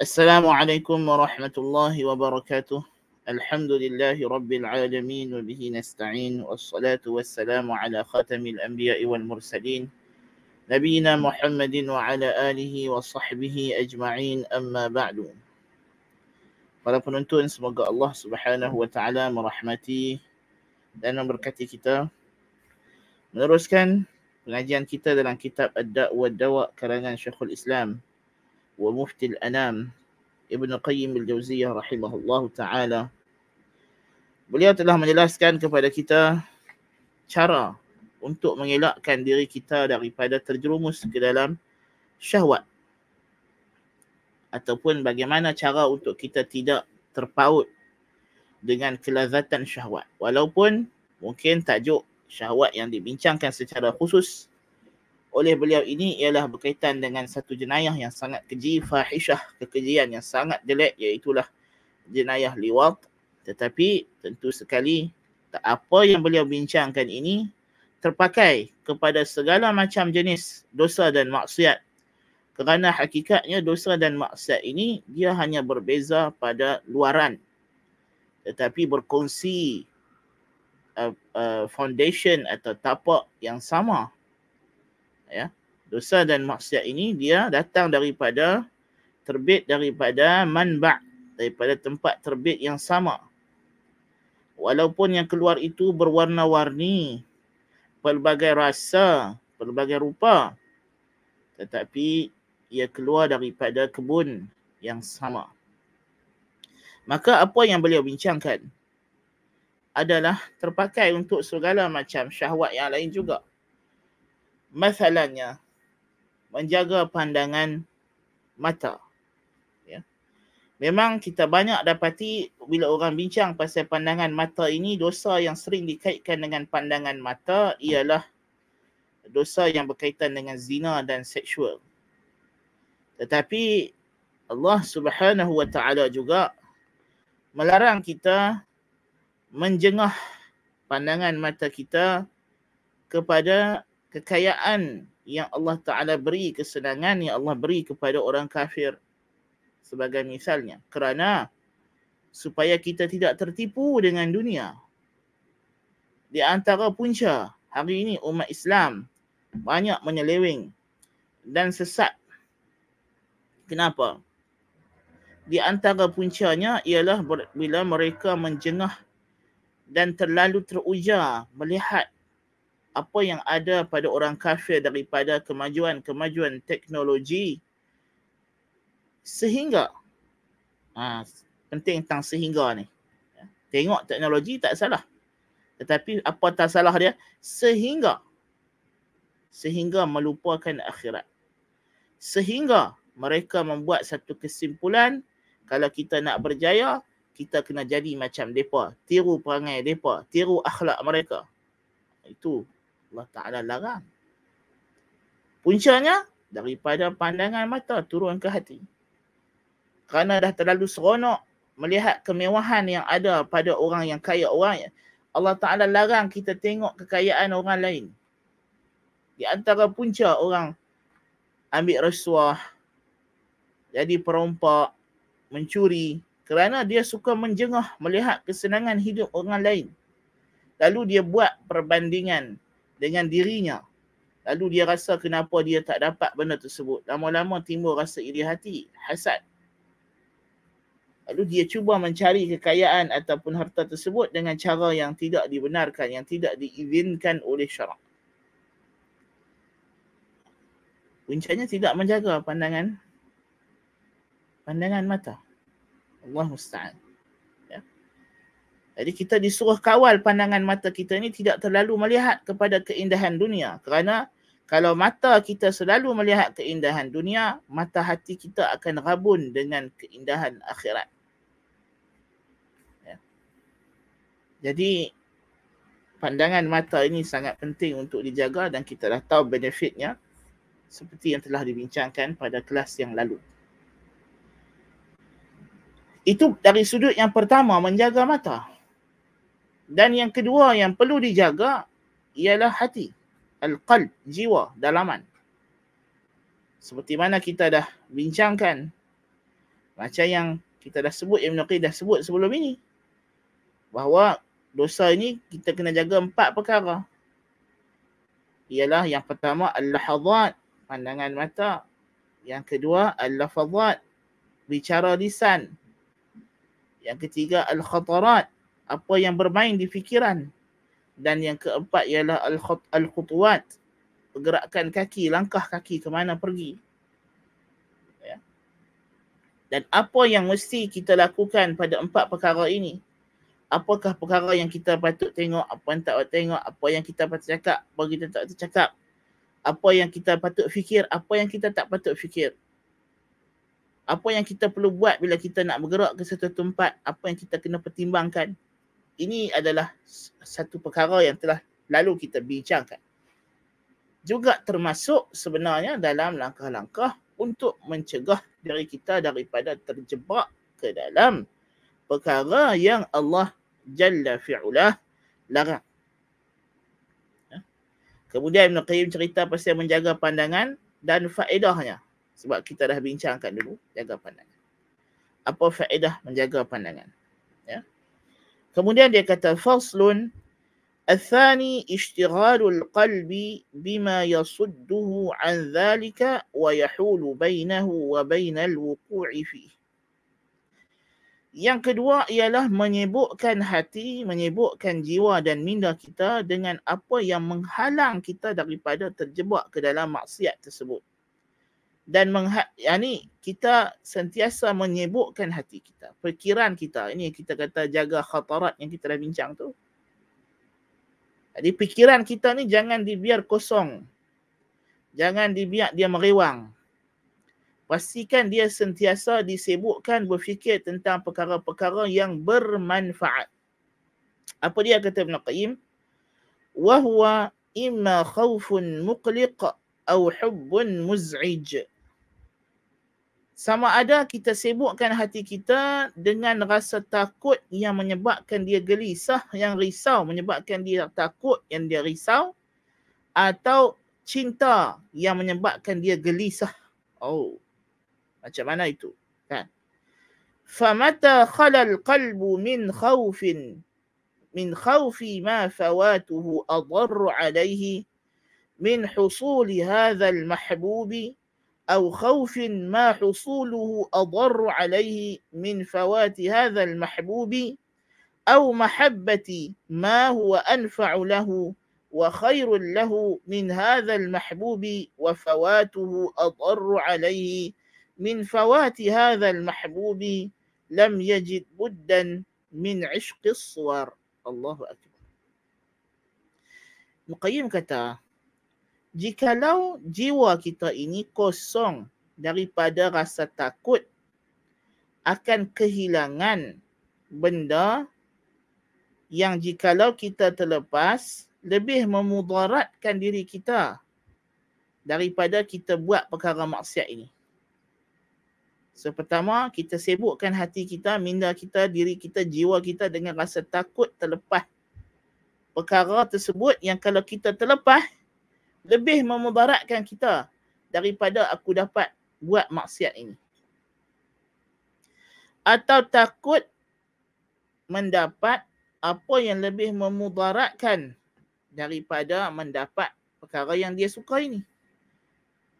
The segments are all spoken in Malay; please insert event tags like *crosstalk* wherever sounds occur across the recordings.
السلام عليكم ورحمة الله وبركاته الحمد لله رب العالمين وبه نستعين والصلاة والسلام على خاتم الأنبياء والمرسلين نبينا محمد وعلى آله وصحبه أجمعين أما بعد Para penonton semoga Allah Subhanahu wa taala merahmati dan memberkati kita. Meneruskan pengajian kita dalam kitab Ad-Da' wa Dawa karangan Syekhul Islam wa Mufti Al-Anam Ibn Qayyim Al-Jauziyah rahimahullahu taala. Beliau telah menjelaskan kepada kita cara untuk mengelakkan diri kita daripada terjerumus ke dalam syahwat ataupun bagaimana cara untuk kita tidak terpaut dengan kelazatan syahwat. Walaupun mungkin tajuk syahwat yang dibincangkan secara khusus oleh beliau ini ialah berkaitan dengan satu jenayah yang sangat keji, fahishah, kekejian yang sangat jelek iaitulah jenayah liwat. Tetapi tentu sekali apa yang beliau bincangkan ini terpakai kepada segala macam jenis dosa dan maksiat. Kerana hakikatnya dosa dan maksiat ini dia hanya berbeza pada luaran. Tetapi berkongsi uh, uh, foundation atau tapak yang sama ya dosa dan maksiat ini dia datang daripada terbit daripada manba daripada tempat terbit yang sama walaupun yang keluar itu berwarna-warni pelbagai rasa pelbagai rupa tetapi ia keluar daripada kebun yang sama. Maka apa yang beliau bincangkan adalah terpakai untuk segala macam syahwat yang lain juga. Masalahnya, menjaga pandangan mata. Ya. Memang kita banyak dapati bila orang bincang pasal pandangan mata ini, dosa yang sering dikaitkan dengan pandangan mata ialah dosa yang berkaitan dengan zina dan seksual. Tetapi Allah Subhanahu wa taala juga melarang kita menjengah pandangan mata kita kepada kekayaan yang Allah Taala beri kesenangan yang Allah beri kepada orang kafir. Sebagai misalnya kerana supaya kita tidak tertipu dengan dunia. Di antara punca hari ini umat Islam banyak menyeleweng dan sesat. Kenapa? Di antara puncanya ialah bila mereka menjengah dan terlalu teruja melihat apa yang ada pada orang kafir daripada kemajuan-kemajuan teknologi. Sehingga ha, penting tentang sehingga ni. Tengok teknologi tak salah. Tetapi apa tak salah dia? Sehingga sehingga melupakan akhirat. Sehingga mereka membuat satu kesimpulan kalau kita nak berjaya kita kena jadi macam depa. Tiru perangai depa tiru akhlak mereka. Itu Allah Taala larang. Puncanya daripada pandangan mata turun ke hati. Kerana dah terlalu seronok melihat kemewahan yang ada pada orang yang kaya orang Allah Taala larang kita tengok kekayaan orang lain. Di antara punca orang ambil rasuah jadi perompak, mencuri kerana dia suka menjengah melihat kesenangan hidup orang lain. Lalu dia buat perbandingan dengan dirinya. Lalu dia rasa kenapa dia tak dapat benda tersebut. Lama-lama timbul rasa iri hati, hasad. Lalu dia cuba mencari kekayaan ataupun harta tersebut dengan cara yang tidak dibenarkan, yang tidak diizinkan oleh syarak. Puncanya tidak menjaga pandangan pandangan mata. Allah musta'an. Jadi kita disuruh kawal pandangan mata kita ni tidak terlalu melihat kepada keindahan dunia. Kerana kalau mata kita selalu melihat keindahan dunia, mata hati kita akan rabun dengan keindahan akhirat. Ya. Jadi pandangan mata ini sangat penting untuk dijaga dan kita dah tahu benefitnya seperti yang telah dibincangkan pada kelas yang lalu. Itu dari sudut yang pertama menjaga mata. Dan yang kedua yang perlu dijaga ialah hati. Al-qalb, jiwa, dalaman. Seperti mana kita dah bincangkan. Macam yang kita dah sebut, Ibn Qayyim dah sebut sebelum ini. Bahawa dosa ini kita kena jaga empat perkara. Ialah yang pertama, al-lahazat, pandangan mata. Yang kedua, al-lafazat, bicara lisan. Yang ketiga, al-khatarat, apa yang bermain di fikiran. Dan yang keempat ialah al-khutuwat, pergerakan kaki, langkah kaki ke mana pergi. Dan apa yang mesti kita lakukan pada empat perkara ini? Apakah perkara yang kita patut tengok, apa yang tak patut tengok, apa yang kita patut cakap, apa kita tak patut cakap. Apa yang kita patut fikir, apa yang kita tak patut fikir. Apa yang kita perlu buat bila kita nak bergerak ke satu tempat, apa yang kita kena pertimbangkan. Ini adalah satu perkara yang telah lalu kita bincangkan. Juga termasuk sebenarnya dalam langkah-langkah untuk mencegah diri kita daripada terjebak ke dalam perkara yang Allah Jalla fi'ulah larang. Ya. Kemudian Ibn Qayyim cerita pasal menjaga pandangan dan faedahnya. Sebab kita dah bincangkan dulu jaga pandangan. Apa faedah menjaga pandangan? Ya. Kemudian dia kata faslun الثاني اشتغال القلب بما يصده عن ذلك ويحول بينه وبين الوقوع فيه Yang kedua ialah menyibukkan hati, menyibukkan jiwa dan minda kita dengan apa yang menghalang kita daripada terjebak ke dalam maksiat tersebut. Dan mengha- yani kita sentiasa menyibukkan hati kita, fikiran kita. Ini kita kata jaga khatarat yang kita dah bincang tu. Jadi fikiran kita ni jangan dibiar kosong. Jangan dibiar dia merewang. Pastikan dia sentiasa disibukkan berfikir tentang perkara-perkara yang bermanfaat. Apa dia kata Ibn Qayyim? Wahuwa imma khawfun muqliq atau hubbun muz'ij sama ada kita sibukkan hati kita dengan rasa takut yang menyebabkan dia gelisah, yang risau menyebabkan dia takut yang dia risau atau cinta yang menyebabkan dia gelisah. Oh. Macam mana itu? Kan? Famata khalal qalbu min khawfin min khawfi ma fawatuhu adarru alaihi min husuli hadha al-mahbubi أو خوف ما حصوله أضر عليه من فوات هذا المحبوب أو محبة ما هو أنفع له وخير له من هذا المحبوب وفواته أضر عليه من فوات هذا المحبوب لم يجد بدا من عشق الصور. الله أكبر. مقيم كتاب jikalau jiwa kita ini kosong daripada rasa takut akan kehilangan benda yang jikalau kita terlepas lebih memudaratkan diri kita daripada kita buat perkara maksiat ini. So pertama kita sibukkan hati kita, minda kita, diri kita, jiwa kita dengan rasa takut terlepas perkara tersebut yang kalau kita terlepas lebih memudaratkan kita daripada aku dapat buat maksiat ini. Atau takut mendapat apa yang lebih memudaratkan daripada mendapat perkara yang dia suka ini.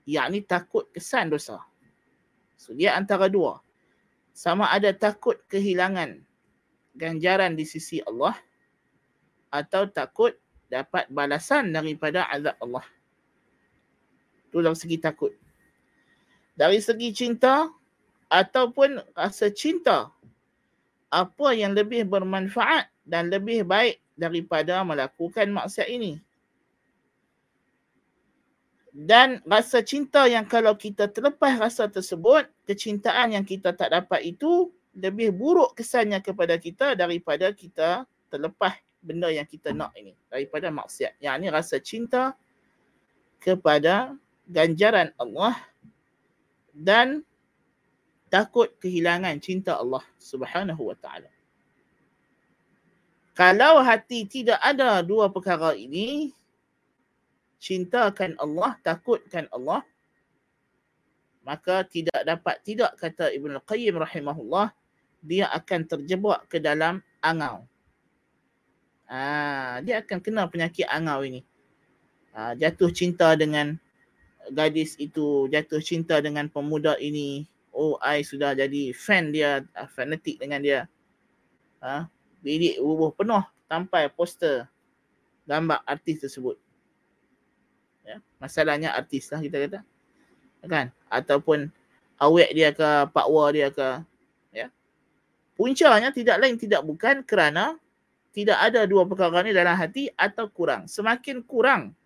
Yang takut kesan dosa. So dia antara dua. Sama ada takut kehilangan ganjaran di sisi Allah atau takut dapat balasan daripada azab Allah. Itu dari segi takut. Dari segi cinta ataupun rasa cinta, apa yang lebih bermanfaat dan lebih baik daripada melakukan maksiat ini. Dan rasa cinta yang kalau kita terlepas rasa tersebut, kecintaan yang kita tak dapat itu lebih buruk kesannya kepada kita daripada kita terlepas benda yang kita nak ini daripada maksiat. Yang ini rasa cinta kepada ganjaran Allah dan takut kehilangan cinta Allah Subhanahu wa taala. Kalau hati tidak ada dua perkara ini, cintakan Allah, takutkan Allah, maka tidak dapat tidak kata Ibn Al-Qayyim rahimahullah dia akan terjebak ke dalam angau. Ah, dia akan kena penyakit angau ini. Ah, jatuh cinta dengan gadis itu, jatuh cinta dengan pemuda ini. Oh, I sudah jadi fan dia, ah, fanatik dengan dia. Ah, bilik rubuh penuh sampai poster gambar artis tersebut. Ya, masalahnya artis lah kita kata. Kan? Ataupun awek dia ke, pakwa dia ke. Ya. Puncanya tidak lain tidak bukan kerana tidak ada dua perkara ni dalam hati atau kurang. Semakin kurang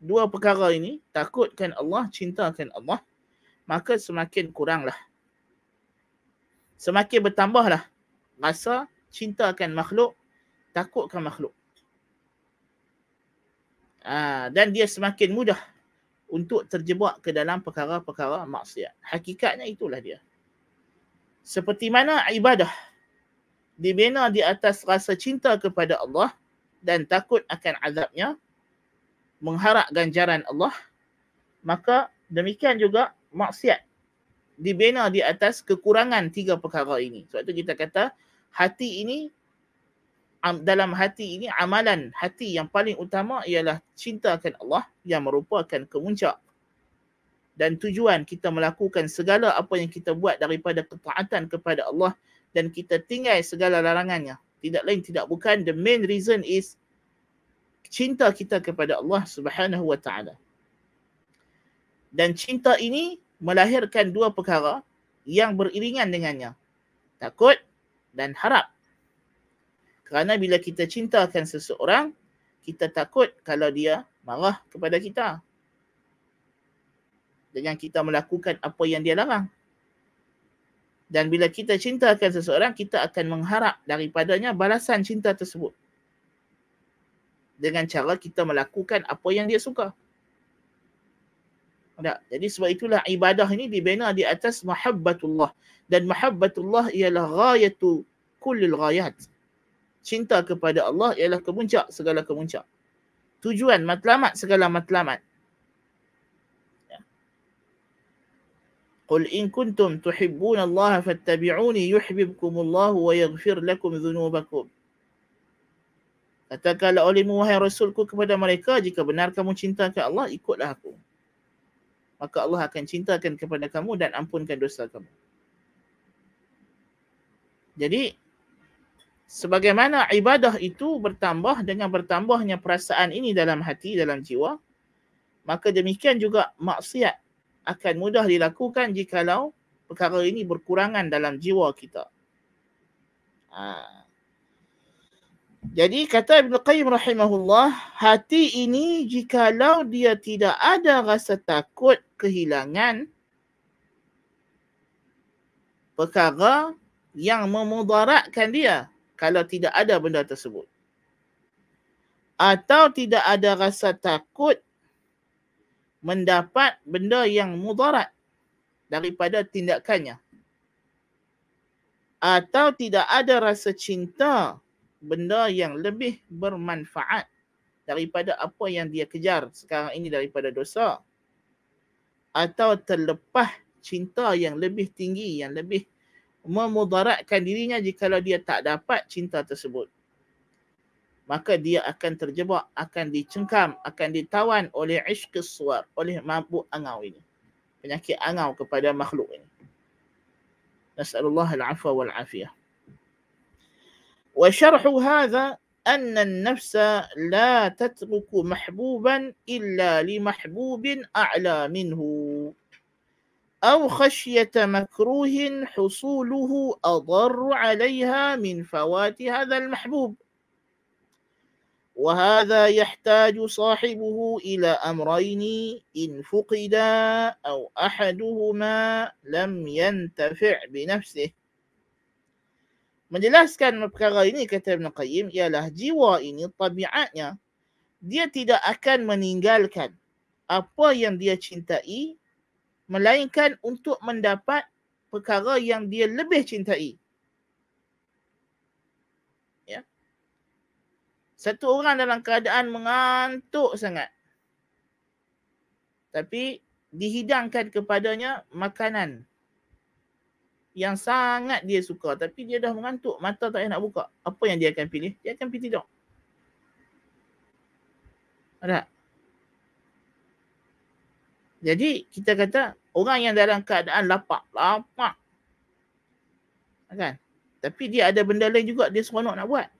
dua perkara ini, takutkan Allah, cintakan Allah, maka semakin kuranglah. Semakin bertambahlah rasa cintakan makhluk, takutkan makhluk. Ah, dan dia semakin mudah untuk terjebak ke dalam perkara-perkara maksiat. Hakikatnya itulah dia. Seperti mana ibadah dibina di atas rasa cinta kepada Allah dan takut akan azabnya, mengharap ganjaran Allah, maka demikian juga maksiat dibina di atas kekurangan tiga perkara ini. Sebab itu kita kata hati ini dalam hati ini amalan hati yang paling utama ialah cintakan Allah yang merupakan kemuncak dan tujuan kita melakukan segala apa yang kita buat daripada ketaatan kepada Allah dan kita tinggal segala larangannya. Tidak lain tidak bukan the main reason is cinta kita kepada Allah Subhanahu wa taala. Dan cinta ini melahirkan dua perkara yang beriringan dengannya. Takut dan harap. Kerana bila kita cintakan seseorang, kita takut kalau dia marah kepada kita. Dengan kita melakukan apa yang dia larang. Dan bila kita cintakan seseorang, kita akan mengharap daripadanya balasan cinta tersebut. Dengan cara kita melakukan apa yang dia suka. Tak? Jadi sebab itulah ibadah ini dibina di atas mahabbatullah. Dan mahabbatullah ialah ghayatu kullil ghayat. Cinta kepada Allah ialah kemuncak segala kemuncak. Tujuan matlamat segala matlamat. قل إن كنتم تحبون الله فاتبعوني يحببكم الله ويغفر لكم ذنوبكم Katakanlah olehmu wahai Rasulku kepada mereka, jika benar kamu cintakan Allah, ikutlah aku. Maka Allah akan cintakan kepada kamu dan ampunkan dosa kamu. Jadi, sebagaimana ibadah itu bertambah dengan bertambahnya perasaan ini dalam hati, dalam jiwa, maka demikian juga maksiat akan mudah dilakukan jikalau perkara ini berkurangan dalam jiwa kita. Ha. Jadi kata Ibn Qayyim rahimahullah, hati ini jikalau dia tidak ada rasa takut kehilangan perkara yang memudaratkan dia kalau tidak ada benda tersebut. Atau tidak ada rasa takut mendapat benda yang mudarat daripada tindakannya. Atau tidak ada rasa cinta benda yang lebih bermanfaat daripada apa yang dia kejar sekarang ini daripada dosa. Atau terlepas cinta yang lebih tinggi yang lebih memudaratkan dirinya jika dia tak dapat cinta tersebut maka dia akan terjebak, akan dicengkam, akan ditawan oleh ishq suar, oleh mabuk angau ini. Penyakit angau kepada makhluk ini. Nas'alullah al-afwa wal-afiyah. Wa syarhu hadha أن النفس لا تترك محبوبا إلا لمحبوب أعلى منه أو خشية مكروه حصوله أضر عليها من فوات هذا المحبوب وهذا يحتاج صاحبه إلى أمرين إن فقدا أو أحدهما لم ينتفع بنفسه Menjelaskan perkara ini kata Ibn Qayyim ialah jiwa ini tabiatnya dia tidak akan meninggalkan apa yang dia cintai melainkan untuk mendapat perkara yang dia lebih cintai. Satu orang dalam keadaan mengantuk sangat. Tapi dihidangkan kepadanya makanan yang sangat dia suka tapi dia dah mengantuk, mata tak nak buka. Apa yang dia akan pilih? Dia akan pilih tidur. Ada? Jadi kita kata orang yang dalam keadaan lapar, lapar. Kan? Tapi dia ada benda lain juga dia seronok nak buat.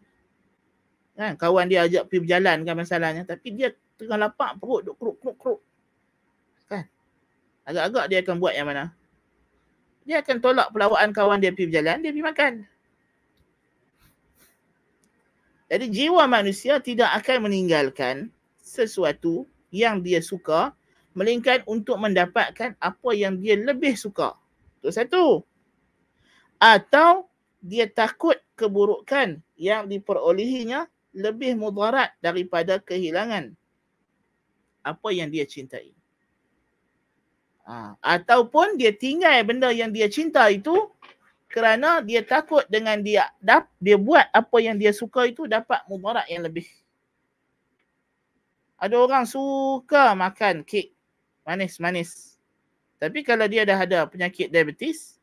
Kan? Kawan dia ajak pergi berjalan kan masalahnya. Tapi dia tengah lapar, perut duk keruk, keruk, keruk. Kan? Agak-agak dia akan buat yang mana? Dia akan tolak pelawaan kawan dia pergi berjalan, dia pergi makan. Jadi jiwa manusia tidak akan meninggalkan sesuatu yang dia suka melainkan untuk mendapatkan apa yang dia lebih suka. Itu satu. Atau dia takut keburukan yang diperolehinya lebih mudarat daripada kehilangan apa yang dia cintai. Ha. Ataupun dia tinggal benda yang dia cinta itu kerana dia takut dengan dia dap, dia buat apa yang dia suka itu dapat mudarat yang lebih. Ada orang suka makan kek manis-manis. Tapi kalau dia dah ada penyakit diabetes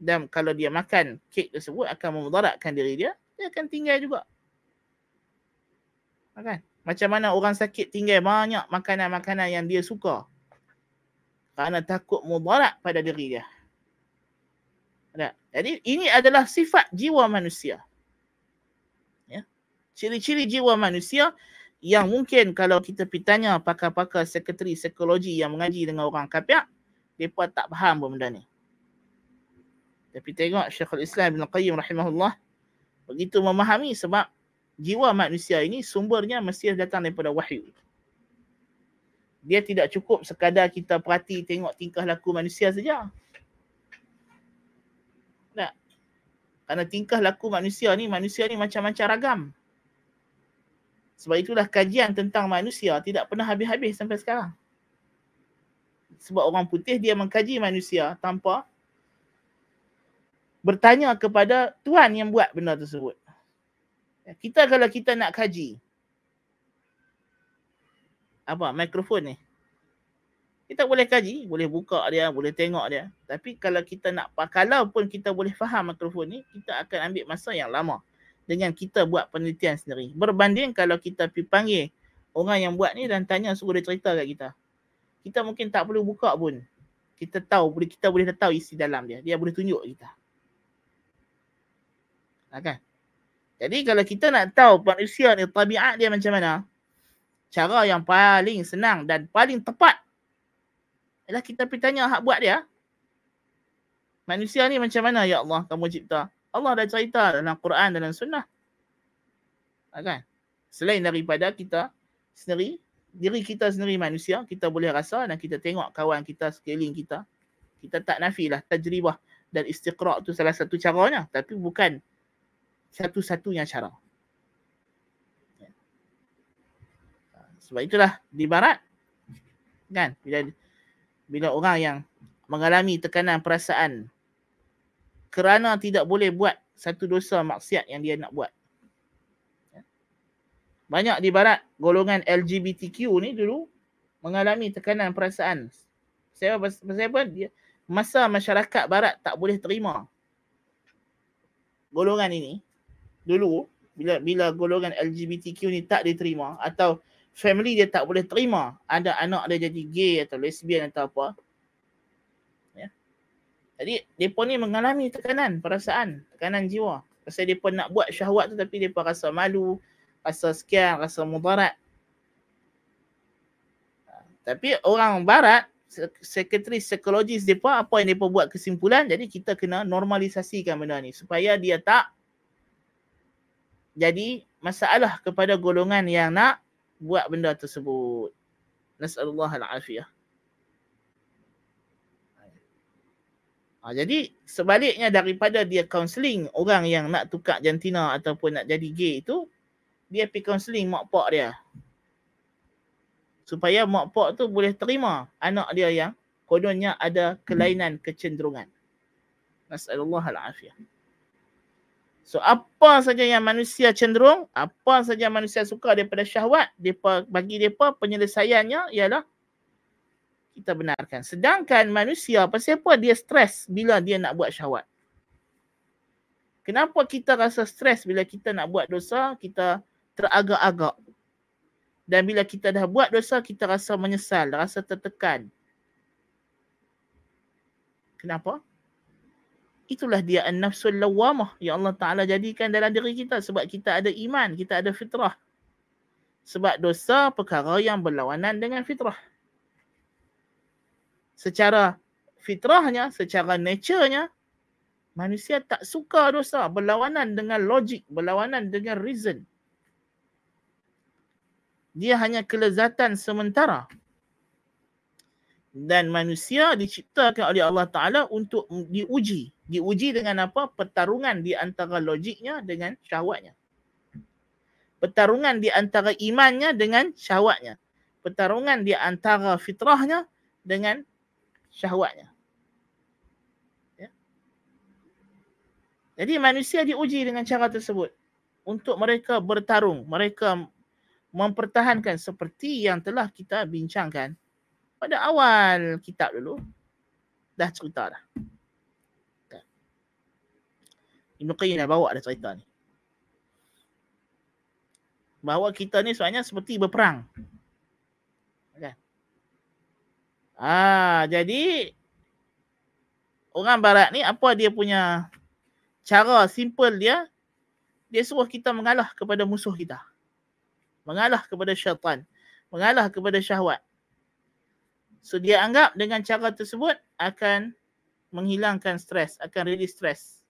dan kalau dia makan kek tersebut akan memudaratkan diri dia, dia akan tinggal juga. Makan. Macam mana orang sakit tinggal banyak makanan-makanan yang dia suka. Kerana takut mudarat pada diri dia. Ada. Jadi ini adalah sifat jiwa manusia. Ya. Ciri-ciri jiwa manusia yang mungkin kalau kita pergi tanya pakar-pakar sekretari psikologi yang mengaji dengan orang kafir, mereka tak faham benda ni. Tapi tengok Syekhul Islam Ibn Qayyim rahimahullah begitu memahami sebab jiwa manusia ini sumbernya mesti datang daripada wahyu. Dia tidak cukup sekadar kita perhati tengok tingkah laku manusia saja. Tak. Kerana tingkah laku manusia ni, manusia ni macam-macam ragam. Sebab itulah kajian tentang manusia tidak pernah habis-habis sampai sekarang. Sebab orang putih dia mengkaji manusia tanpa bertanya kepada Tuhan yang buat benda tersebut. Kita kalau kita nak kaji apa mikrofon ni. Kita boleh kaji, boleh buka dia, boleh tengok dia. Tapi kalau kita nak kalau pun kita boleh faham mikrofon ni, kita akan ambil masa yang lama dengan kita buat penelitian sendiri. Berbanding kalau kita pergi panggil orang yang buat ni dan tanya suruh dia cerita kat kita. Kita mungkin tak perlu buka pun. Kita tahu, kita boleh tahu isi dalam dia. Dia boleh tunjuk kita. Ha, kan? Jadi kalau kita nak tahu manusia ni tabiat dia macam mana, cara yang paling senang dan paling tepat ialah kita pergi tanya hak buat dia. Manusia ni macam mana ya Allah kamu cipta? Allah dah cerita dalam Quran dan Sunnah. Ha, kan? Selain daripada kita sendiri, diri kita sendiri manusia, kita boleh rasa dan kita tengok kawan kita sekeliling kita. Kita tak nafilah tajribah dan istiqra' tu salah satu caranya. Tapi bukan satu-satunya cara. Sebab itulah di barat kan bila bila orang yang mengalami tekanan perasaan kerana tidak boleh buat satu dosa maksiat yang dia nak buat. Ya. Banyak di barat golongan LGBTQ ni dulu mengalami tekanan perasaan. Saya apa? Dia masa masyarakat barat tak boleh terima golongan ini dulu bila bila golongan LGBTQ ni tak diterima atau family dia tak boleh terima ada anak dia jadi gay atau lesbian atau apa jadi mereka ni mengalami tekanan perasaan, tekanan jiwa. Pasal mereka nak buat syahwat tu tapi mereka rasa malu, rasa sekian, rasa mudarat. Tapi orang barat, sekretari psikologis mereka, apa yang mereka buat kesimpulan, jadi kita kena normalisasikan benda ni supaya dia tak jadi masalah kepada golongan yang nak buat benda tersebut. Nas'alullah al-afiyah. Ha, jadi sebaliknya daripada dia counselling orang yang nak tukar jantina ataupun nak jadi gay itu, dia pergi counselling mak pak dia. Supaya mak pak tu boleh terima anak dia yang kononnya ada kelainan kecenderungan. Nasallallahu al-afiyah. So apa saja yang manusia cenderung, apa saja manusia suka daripada syahwat, depa bagi depa penyelesaiannya ialah kita benarkan. Sedangkan manusia, apa dia stres bila dia nak buat syahwat? Kenapa kita rasa stres bila kita nak buat dosa, kita teragak-agak. Dan bila kita dah buat dosa, kita rasa menyesal, rasa tertekan. Kenapa? Itulah dia an-nafsul lawamah yang Allah Ta'ala jadikan dalam diri kita sebab kita ada iman, kita ada fitrah. Sebab dosa perkara yang berlawanan dengan fitrah. Secara fitrahnya, secara naturenya, manusia tak suka dosa berlawanan dengan logik, berlawanan dengan reason. Dia hanya kelezatan sementara dan manusia diciptakan oleh Allah Ta'ala untuk diuji. Diuji dengan apa? Pertarungan di antara logiknya dengan syahwatnya. Pertarungan di antara imannya dengan syahwatnya. Pertarungan di antara fitrahnya dengan syahwatnya. Ya. Jadi manusia diuji dengan cara tersebut. Untuk mereka bertarung. Mereka mempertahankan seperti yang telah kita bincangkan pada awal kitab dulu dah cerita dah. Ibn Qayyim dah bawa dah cerita ni. Bahawa kita ni sebenarnya seperti berperang. Kan? Ah, jadi orang barat ni apa dia punya cara simple dia dia suruh kita mengalah kepada musuh kita. Mengalah kepada syaitan. Mengalah kepada syahwat. So dia anggap dengan cara tersebut akan menghilangkan stres, akan release stres.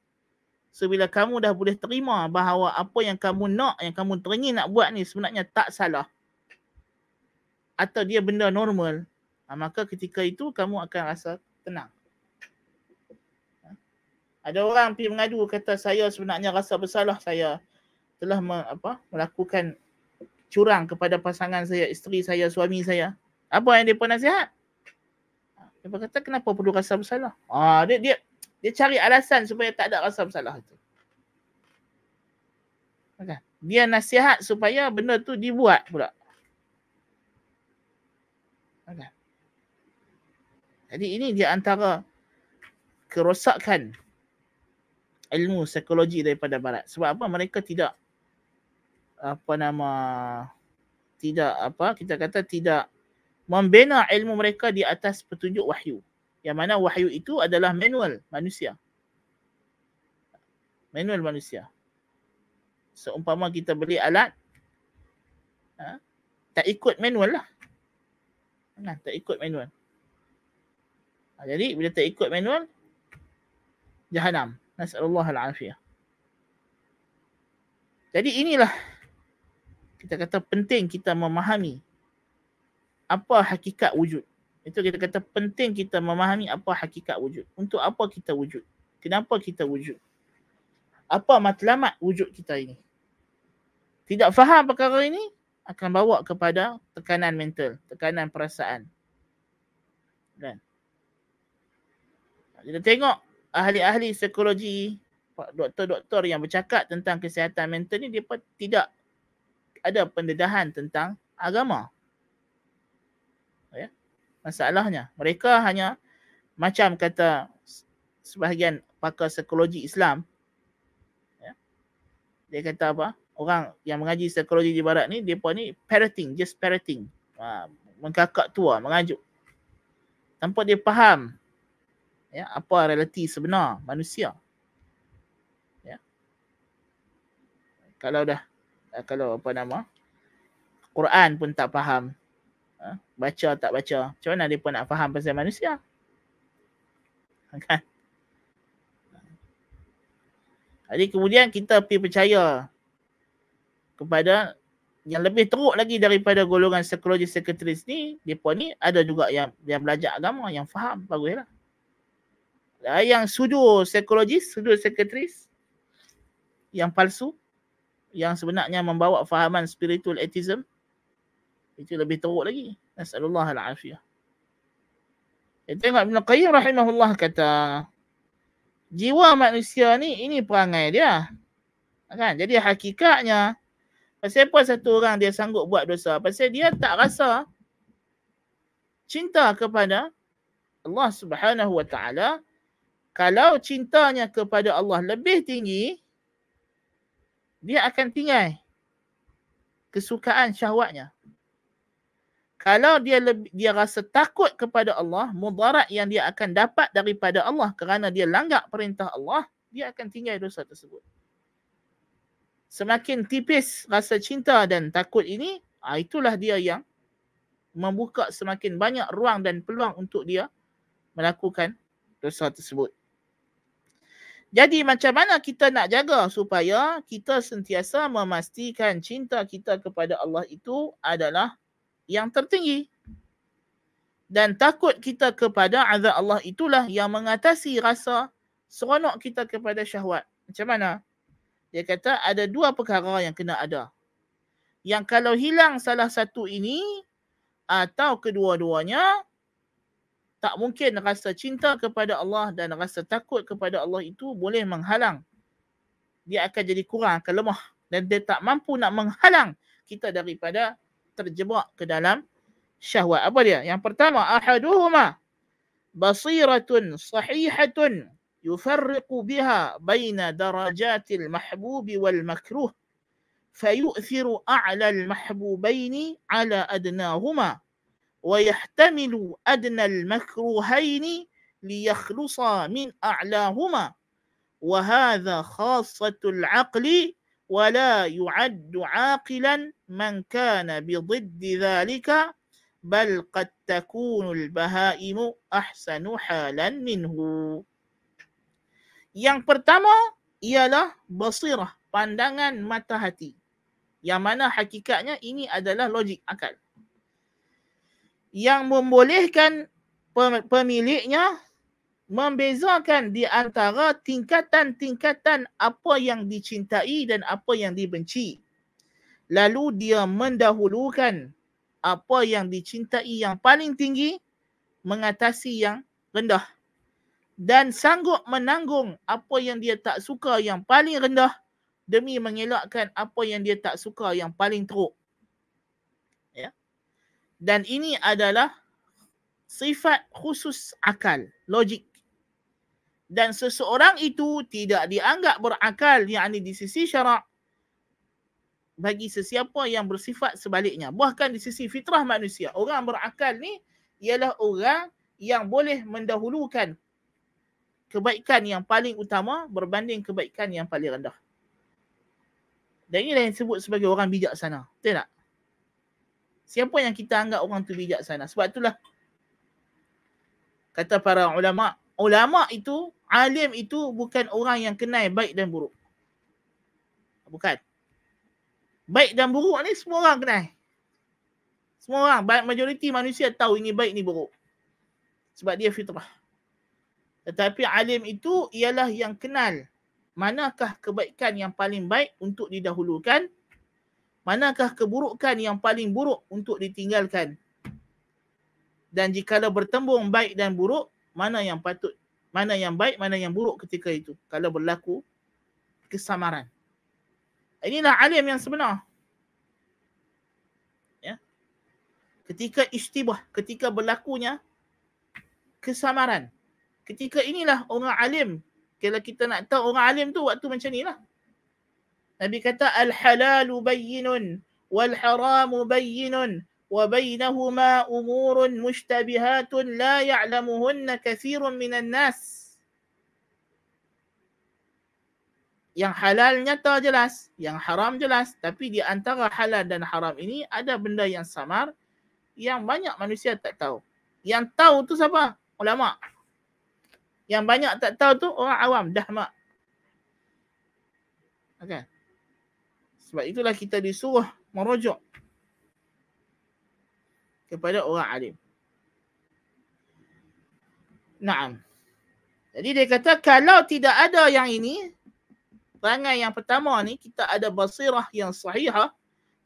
So bila kamu dah boleh terima bahawa apa yang kamu nak, yang kamu teringin nak buat ni sebenarnya tak salah. Atau dia benda normal, ha, maka ketika itu kamu akan rasa tenang. Ada orang pergi mengadu kata saya sebenarnya rasa bersalah saya telah me, apa, melakukan curang kepada pasangan saya, isteri saya, suami saya. Apa yang dia nasihat? Dia kata kenapa perlu rasa bersalah? Ah dia dia dia cari alasan supaya tak ada rasa bersalah itu. Okay. Dia nasihat supaya benda tu dibuat pula. Okay. Jadi ini dia antara kerosakan ilmu psikologi daripada barat. Sebab apa? Mereka tidak apa nama tidak apa kita kata tidak membina ilmu mereka di atas petunjuk wahyu. Yang mana wahyu itu adalah manual manusia. Manual manusia. Seumpama kita beli alat, ha, tak ikut manual lah. Nah, tak ikut manual. Ha, jadi bila tak ikut manual, jahanam. Nas'alullah al-afiyah. Jadi inilah kita kata penting kita memahami apa hakikat wujud. Itu kita kata penting kita memahami apa hakikat wujud. Untuk apa kita wujud? Kenapa kita wujud? Apa matlamat wujud kita ini? Tidak faham perkara ini akan bawa kepada tekanan mental, tekanan perasaan. Kan? Kita tengok ahli-ahli psikologi, doktor-doktor yang bercakap tentang kesihatan mental ni dia tidak ada pendedahan tentang agama. Masalahnya mereka hanya macam kata sebahagian pakar psikologi Islam ya. Dia kata apa? Orang yang mengaji psikologi di barat ni depa ni parroting, just parroting. Ha, mengkakak tua, mengajuk. Tanpa dia faham ya, apa realiti sebenar manusia. Ya. Kalau dah kalau apa nama Quran pun tak faham Ha? Baca tak baca. Macam mana dia pun nak faham pasal manusia? Kan? Jadi kemudian kita pergi percaya kepada yang lebih teruk lagi daripada golongan psikologi sekretaris ni, mereka ni ada juga yang yang belajar agama, yang faham, baguslah. Yang sudu psikologis, sudu sekretaris, yang palsu, yang sebenarnya membawa fahaman spiritual atheism, itu lebih teruk lagi. Nasallallahu al-afiyah. Ya, tengok Ibn Qayyim rahimahullah kata, jiwa manusia ni, ini perangai dia. Kan? Jadi hakikatnya, pasal apa satu orang dia sanggup buat dosa? Pasal dia tak rasa cinta kepada Allah Subhanahu Wa Taala kalau cintanya kepada Allah lebih tinggi dia akan tinggal kesukaan syahwatnya kalau dia lebih, dia rasa takut kepada Allah, mudarat yang dia akan dapat daripada Allah kerana dia langgar perintah Allah, dia akan tinggal dosa tersebut. Semakin tipis rasa cinta dan takut ini, ah, itulah dia yang membuka semakin banyak ruang dan peluang untuk dia melakukan dosa tersebut. Jadi macam mana kita nak jaga supaya kita sentiasa memastikan cinta kita kepada Allah itu adalah yang tertinggi. Dan takut kita kepada azab Allah itulah yang mengatasi rasa seronok kita kepada syahwat. Macam mana? Dia kata ada dua perkara yang kena ada. Yang kalau hilang salah satu ini atau kedua-duanya, tak mungkin rasa cinta kepada Allah dan rasa takut kepada Allah itu boleh menghalang. Dia akan jadi kurang, akan lemah. Dan dia tak mampu nak menghalang kita daripada terjebak ke dalam syahwat. Apa dia? Yang pertama, ahaduhuma basiratun sahihatun biha baina darajatil mahbubi wal makruh فيؤثر أعلى المحبوبين على أدناهما ويحتمل أدنى المكروهين ليخلصا من أعلاهما وهذا خاصة العقل ولا يعد عاقلا من كان بضد ذلك بل قد تكون bahaimu ahsanu halan minhu. Yang pertama ialah basirah, pandangan mata hati. Yang mana hakikatnya ini adalah logik akal. Yang membolehkan pemiliknya membezakan di antara tingkatan-tingkatan apa yang dicintai dan apa yang dibenci Lalu dia mendahulukan apa yang dicintai yang paling tinggi mengatasi yang rendah. Dan sanggup menanggung apa yang dia tak suka yang paling rendah demi mengelakkan apa yang dia tak suka yang paling teruk. Ya. Dan ini adalah sifat khusus akal, logik dan seseorang itu tidak dianggap berakal yakni di sisi syarak bagi sesiapa yang bersifat sebaliknya. Bahkan di sisi fitrah manusia. Orang berakal ni ialah orang yang boleh mendahulukan kebaikan yang paling utama berbanding kebaikan yang paling rendah. Dan inilah yang disebut sebagai orang bijaksana. Betul tak? Siapa yang kita anggap orang tu bijaksana? Sebab itulah kata para ulama ulama itu alim itu bukan orang yang kenal baik dan buruk. Bukan. Baik dan buruk ni semua orang kenal. Semua orang, majoriti manusia tahu ini baik ni buruk. Sebab dia fitrah. Tetapi alim itu ialah yang kenal manakah kebaikan yang paling baik untuk didahulukan, manakah keburukan yang paling buruk untuk ditinggalkan. Dan jika bertembung baik dan buruk, mana yang patut mana yang baik, mana yang buruk ketika itu. Kalau berlaku kesamaran. Inilah alim yang sebenar. Ya. Ketika istibah, ketika berlakunya kesamaran. Ketika inilah orang alim. Kalau kita nak tahu orang alim tu waktu macam inilah. Nabi kata al-halalu bayyinun wal haramu bayyinun wa bainahuma umurun mushtabihatun la ya'lamuhunna kathirun minan nas. Yang halal nyata jelas, yang haram jelas. Tapi di antara halal dan haram ini ada benda yang samar yang banyak manusia tak tahu. Yang tahu tu siapa? Ulama. Yang banyak tak tahu tu orang awam, dah mak. Okay. Sebab itulah kita disuruh merujuk kepada orang alim. Naam. Jadi dia kata kalau tidak ada yang ini, perangai yang pertama ni kita ada basirah yang sahihah,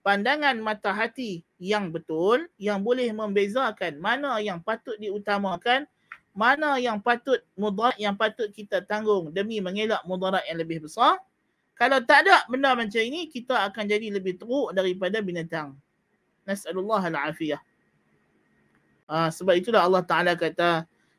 pandangan mata hati yang betul yang boleh membezakan mana yang patut diutamakan, mana yang patut mudarat yang patut kita tanggung demi mengelak mudarat yang lebih besar. Kalau tak ada benda macam ini, kita akan jadi lebih teruk daripada binatang. Nas'alullah al-afiyah. Ah, sebab itulah Allah Ta'ala kata,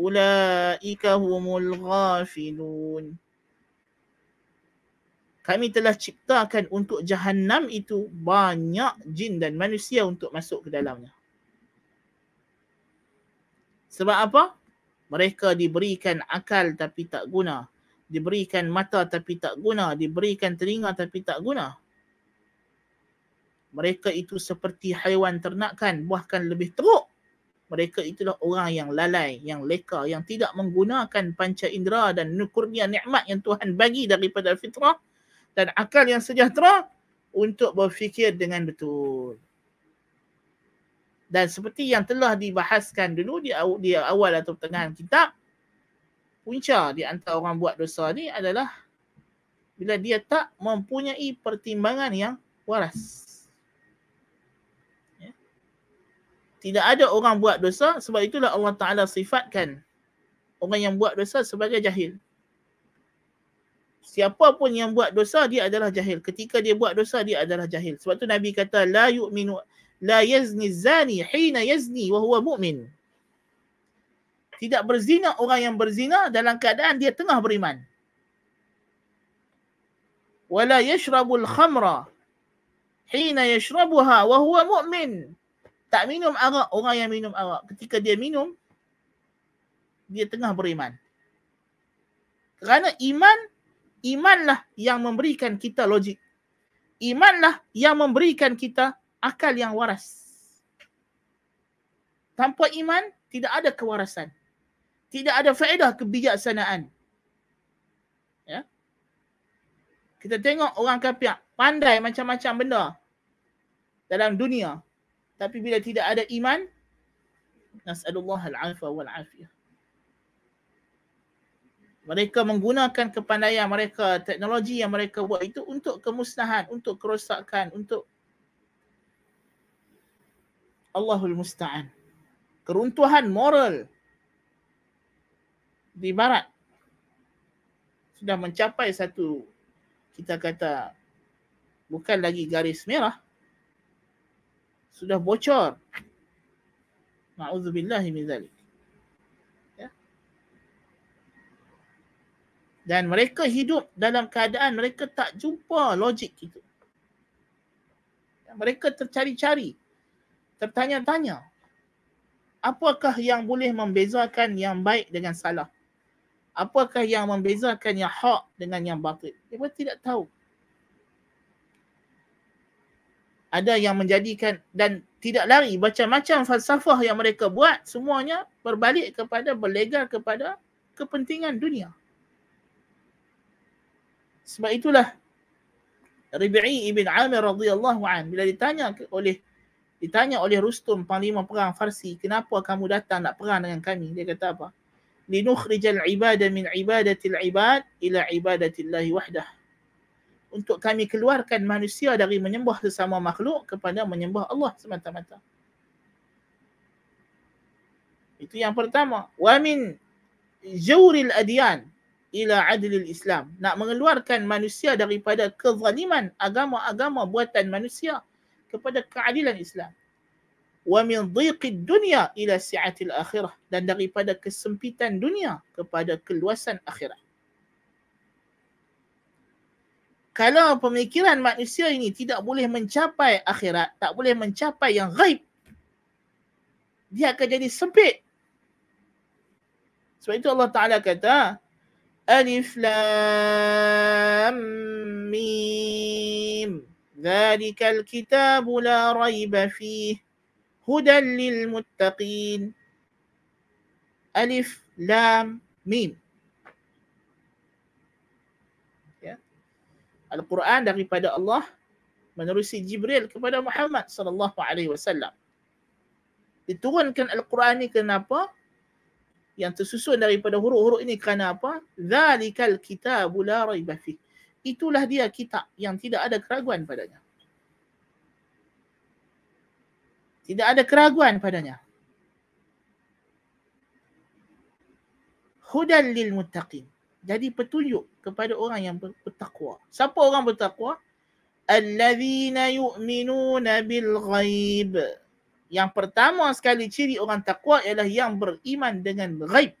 ulaika humul ghafilun. Kami telah ciptakan untuk jahanam itu banyak jin dan manusia untuk masuk ke dalamnya. Sebab apa? Mereka diberikan akal tapi tak guna. Diberikan mata tapi tak guna. Diberikan telinga tapi tak guna. Mereka itu seperti haiwan ternakan bahkan lebih teruk mereka itulah orang yang lalai, yang leka, yang tidak menggunakan panca indera dan kurnia nikmat yang Tuhan bagi daripada fitrah dan akal yang sejahtera untuk berfikir dengan betul. Dan seperti yang telah dibahaskan dulu di, di awal atau pertengahan kitab, punca di antara orang buat dosa ni adalah bila dia tak mempunyai pertimbangan yang waras. Tidak ada orang buat dosa sebab itulah Allah Taala sifatkan orang yang buat dosa sebagai jahil. Siapa pun yang buat dosa dia adalah jahil. Ketika dia buat dosa dia adalah jahil. Sebab tu Nabi kata la yu'minu la yazni zani hina yazni wa huwa mu'min. Tidak berzina orang yang berzina dalam keadaan dia tengah beriman. Wala yashrabul khamra hina yashrabuha wa huwa mu'min tak minum arak orang yang minum arak. Ketika dia minum dia tengah beriman. Kerana iman imanlah yang memberikan kita logik. Imanlah yang memberikan kita akal yang waras. Tanpa iman tidak ada kewarasan. Tidak ada faedah kebijaksanaan. Ya? Kita tengok orang kafir pandai macam-macam benda dalam dunia tapi bila tidak ada iman, nas'alullah al-afa wal-afiyah. Mereka menggunakan kepandaian mereka, teknologi yang mereka buat itu untuk kemusnahan, untuk kerosakan, untuk Allahul Musta'an. Keruntuhan moral di barat sudah mencapai satu kita kata bukan lagi garis merah sudah bocor. Ma'udzubillah min zalik. Ya. Dan mereka hidup dalam keadaan mereka tak jumpa logik itu. Mereka tercari-cari, tertanya-tanya. Apakah yang boleh membezakan yang baik dengan salah? Apakah yang membezakan yang hak dengan yang batil? Mereka tidak tahu. Ada yang menjadikan dan tidak lari. Macam-macam falsafah yang mereka buat semuanya berbalik kepada berlegar kepada kepentingan dunia. Sebab itulah Rabi'i ibn Amir radhiyallahu an bila ditanya oleh ditanya oleh Rustum panglima perang Farsi kenapa kamu datang nak perang dengan kami? Dia kata apa? Linukhrijal ibada min ibadatil ibad ila ibadatillahi wahdah untuk kami keluarkan manusia dari menyembah sesama makhluk kepada menyembah Allah semata-mata. Itu yang pertama. Wa min jawril adyan ila adlil Islam. Nak mengeluarkan manusia daripada kezaliman agama-agama buatan manusia kepada keadilan Islam. Wa min dhiqid dunya ila si'atil akhirah. Dan daripada kesempitan dunia kepada keluasan akhirat kalau pemikiran manusia ini tidak boleh mencapai akhirat, tak boleh mencapai yang gaib, dia akan jadi sempit. Sebab itu Allah Ta'ala kata, Alif Lam Mim. Zalikal kitabu la raiba fih. Hudan lil muttaqin. Alif Lam Mim Al-Quran daripada Allah menerusi Jibril kepada Muhammad sallallahu alaihi wasallam. Diturunkan Al-Quran ni kenapa? yang tersusun daripada huruf-huruf ini kerana apa? Zalikal kitabu la raiba fi. Itulah dia kitab yang tidak ada keraguan padanya. Tidak ada keraguan padanya. Hudan lil muttaqin. Jadi petunjuk kepada orang yang bertakwa. Siapa orang bertakwa? Alladzina yu'minuna bil ghaib. Yang pertama sekali ciri orang takwa ialah yang beriman dengan ghaib.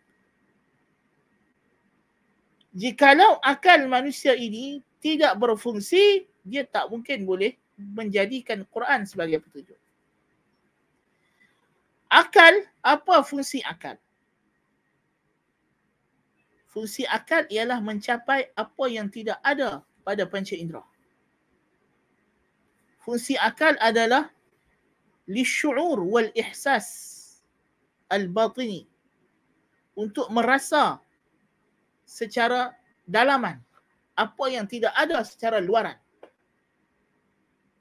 Jikalau akal manusia ini tidak berfungsi, dia tak mungkin boleh menjadikan Quran sebagai petunjuk. Akal, apa fungsi akal? Fungsi akal ialah mencapai apa yang tidak ada pada panca indera. Fungsi akal adalah lisyu'ur wal ihsas al-batini untuk merasa secara dalaman apa yang tidak ada secara luaran.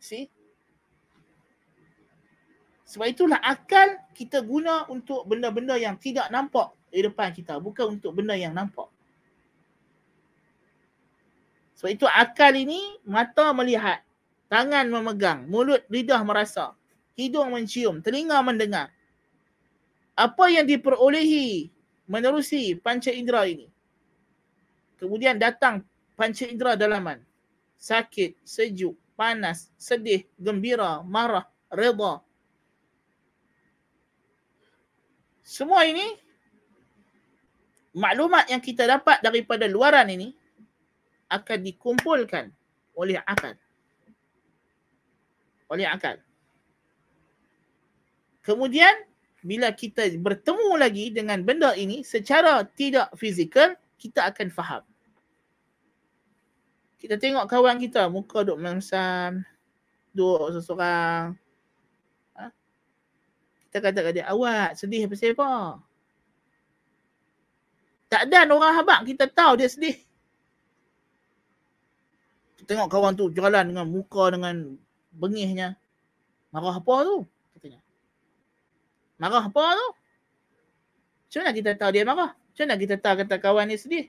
See? Sebab itulah akal kita guna untuk benda-benda yang tidak nampak di depan kita. Bukan untuk benda yang nampak. Sebab itu akal ini mata melihat, tangan memegang, mulut lidah merasa, hidung mencium, telinga mendengar. Apa yang diperolehi menerusi panca indera ini. Kemudian datang panca indera dalaman. Sakit, sejuk, panas, sedih, gembira, marah, reda. Semua ini maklumat yang kita dapat daripada luaran ini akan dikumpulkan oleh akal. Oleh akal. Kemudian bila kita bertemu lagi dengan benda ini secara tidak fizikal, kita akan faham. Kita tengok kawan kita muka duk memsam, duk seseorang. Ha? Kita kata kat dia, awak sedih pasal apa? Tak ada orang habak, kita tahu dia sedih. Tengok kawan tu jalan dengan muka dengan bengihnya. Marah apa tu? Marah apa tu? Macam mana kita tahu dia marah? Macam mana kita tahu kata kawan ni sedih?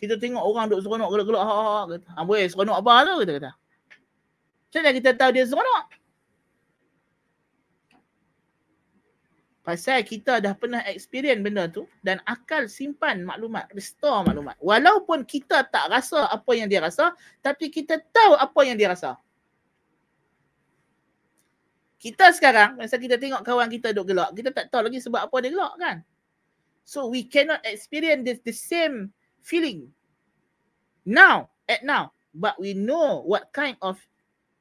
Kita tengok orang duk seronok gelak-gelak. Ha, ha, ha, kata. Ha, boleh seronok apa tu? Kita kata. Macam mana kita tahu dia seronok? Pasal kita dah pernah experience benda tu dan akal simpan maklumat, restore maklumat. Walaupun kita tak rasa apa yang dia rasa, tapi kita tahu apa yang dia rasa kita sekarang masa kita tengok kawan kita duk gelak, kita tak tahu lagi sebab apa dia gelak kan. So we cannot experience the, the same feeling now, at now. But we know what kind of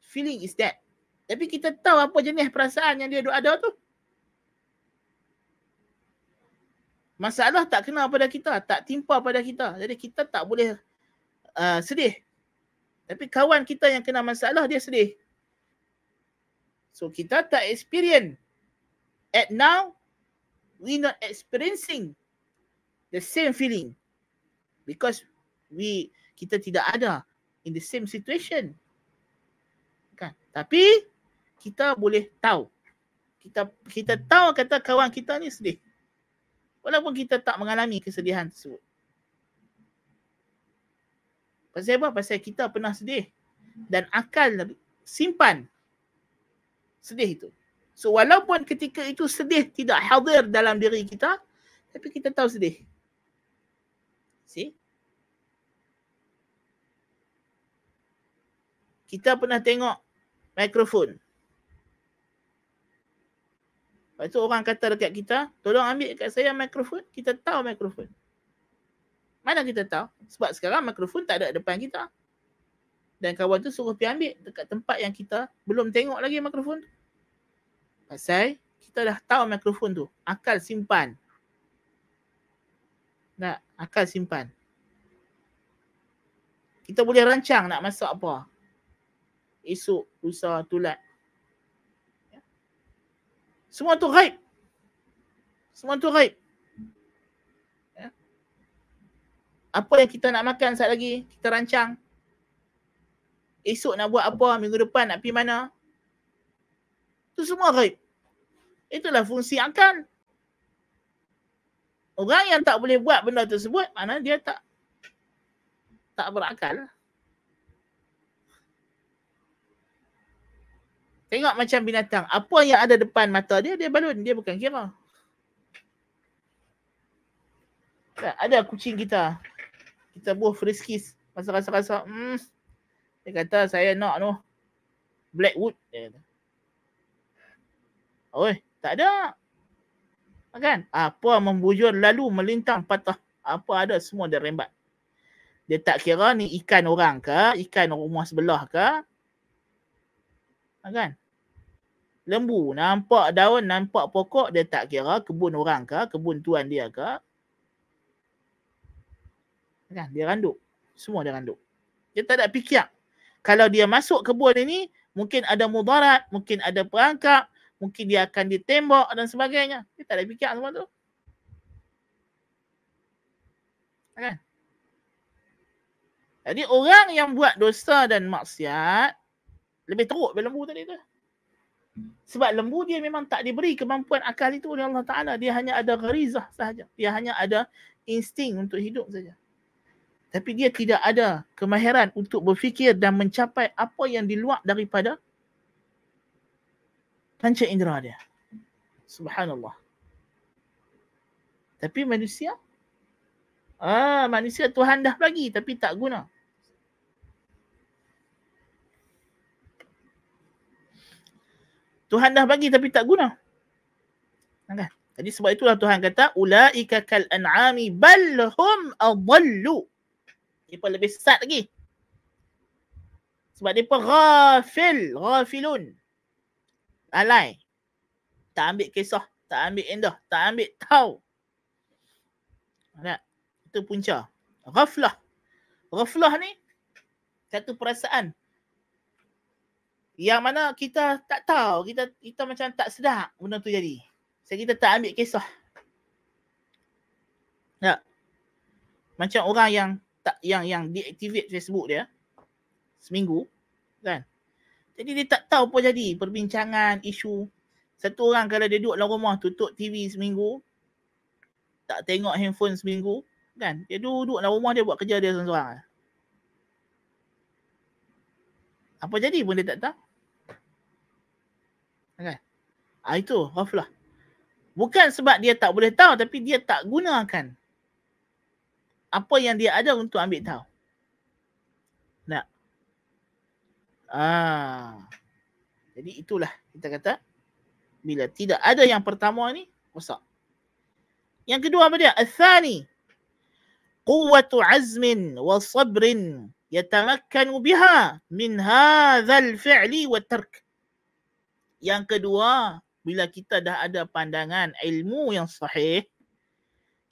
feeling is that. Tapi kita tahu apa jenis perasaan yang dia ada tu. Masalah tak kena pada kita, tak timpa pada kita. Jadi kita tak boleh uh, sedih. Tapi kawan kita yang kena masalah, dia sedih. So kita tak experience. At now, we not experiencing the same feeling. Because we kita tidak ada in the same situation. Kan? Tapi kita boleh tahu. Kita kita tahu kata kawan kita ni sedih. Walaupun kita tak mengalami kesedihan tersebut. Pasal apa? Pasal kita pernah sedih. Dan akal simpan sedih itu. So walaupun ketika itu sedih tidak hadir dalam diri kita, tapi kita tahu sedih. See? Kita pernah tengok mikrofon. Lepas tu orang kata dekat kita, tolong ambil kat saya mikrofon, kita tahu mikrofon. Mana kita tahu? Sebab sekarang mikrofon tak ada depan kita dan kawan tu suruh pergi ambil dekat tempat yang kita belum tengok lagi mikrofon tu. Pasal kita dah tahu mikrofon tu. Akal simpan. Nak akal simpan. Kita boleh rancang nak masak apa. Esok, lusa, tulat. Semua tu gaib. Semua tu gaib. Ya. Apa yang kita nak makan saat lagi, kita rancang esok nak buat apa, minggu depan nak pergi mana. Itu semua gaib. Itulah fungsi akal. Orang yang tak boleh buat benda tersebut, mana dia tak tak berakal. Tengok macam binatang. Apa yang ada depan mata dia, dia balun. Dia bukan kira. Tak, ada kucing kita. Kita buah friskies. Masa rasa-rasa, hmm, dia kata saya nak tu. Blackwood. Dia kata. Oi, tak ada. Kan? Apa membujur lalu melintang patah. Apa ada semua dia rembat. Dia tak kira ni ikan orang ke, ikan rumah sebelah ke. Kan? Lembu nampak daun, nampak pokok, dia tak kira kebun orang ke, kebun tuan dia ke. Kan? Dia randuk. Semua dia randuk. Dia tak ada fikir. Kalau dia masuk kebun ini, mungkin ada mudarat, mungkin ada perangkap, mungkin dia akan ditembak dan sebagainya. Dia tak ada fikir semua tu. Kan? Jadi orang yang buat dosa dan maksiat lebih teruk daripada lembu tadi tu. Sebab lembu dia memang tak diberi kemampuan akal itu oleh Allah Ta'ala. Dia hanya ada gharizah sahaja. Dia hanya ada insting untuk hidup saja. Tapi dia tidak ada kemahiran untuk berfikir dan mencapai apa yang di luar daripada panca indera dia. Subhanallah. Tapi manusia ah manusia Tuhan dah bagi tapi tak guna. Tuhan dah bagi tapi tak guna. Kan? Jadi sebab itulah Tuhan kata ulaika kal an'ami bal hum adallu. Dia lebih sesat lagi. Sebab dia ghafil, ghafilun alai. Tak ambil kisah, tak ambil endah, tak ambil tahu. Tak? Itu punca. Ghaflah. Ghaflah ni satu perasaan yang mana kita tak tahu, kita kita macam tak sedar benda tu jadi. Sebab kita tak ambil kisah. Tak? Macam orang yang tak yang yang deactivate Facebook dia seminggu kan jadi dia tak tahu apa jadi perbincangan, isu. Satu orang kalau dia duduk dalam rumah tutup TV seminggu, tak tengok handphone seminggu, kan? Dia duduk dalam rumah dia buat kerja dia seorang-seorang. Apa jadi pun dia tak tahu. Ah itu ghaflah. Bukan sebab dia tak boleh tahu tapi dia tak gunakan apa yang dia ada untuk ambil tahu. Nak. Ah. Jadi itulah kita kata bila tidak ada yang pertama ni rosak. Yang kedua apa dia? Al-thani. Quwwatu azmin wa sabrin yatamakkanu biha min hadzal fi'li wa tark. Yang kedua, bila kita dah ada pandangan ilmu yang sahih,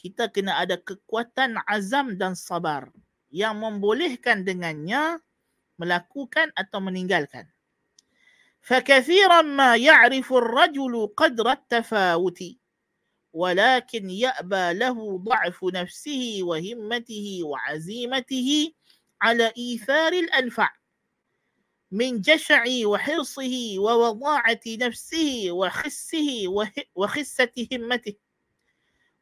kita kena ada kekuatan azam dan sabar yang membolehkan dengannya melakukan atau meninggalkan. فكثيرا ما يعرف الرجل قدر التفاوت ولكن يأبى له ضعف نفسه وهمته وعزيمته على إيثار الأنفع من جشع وحرصه ووضاعة نفسه وخسه وخسة همته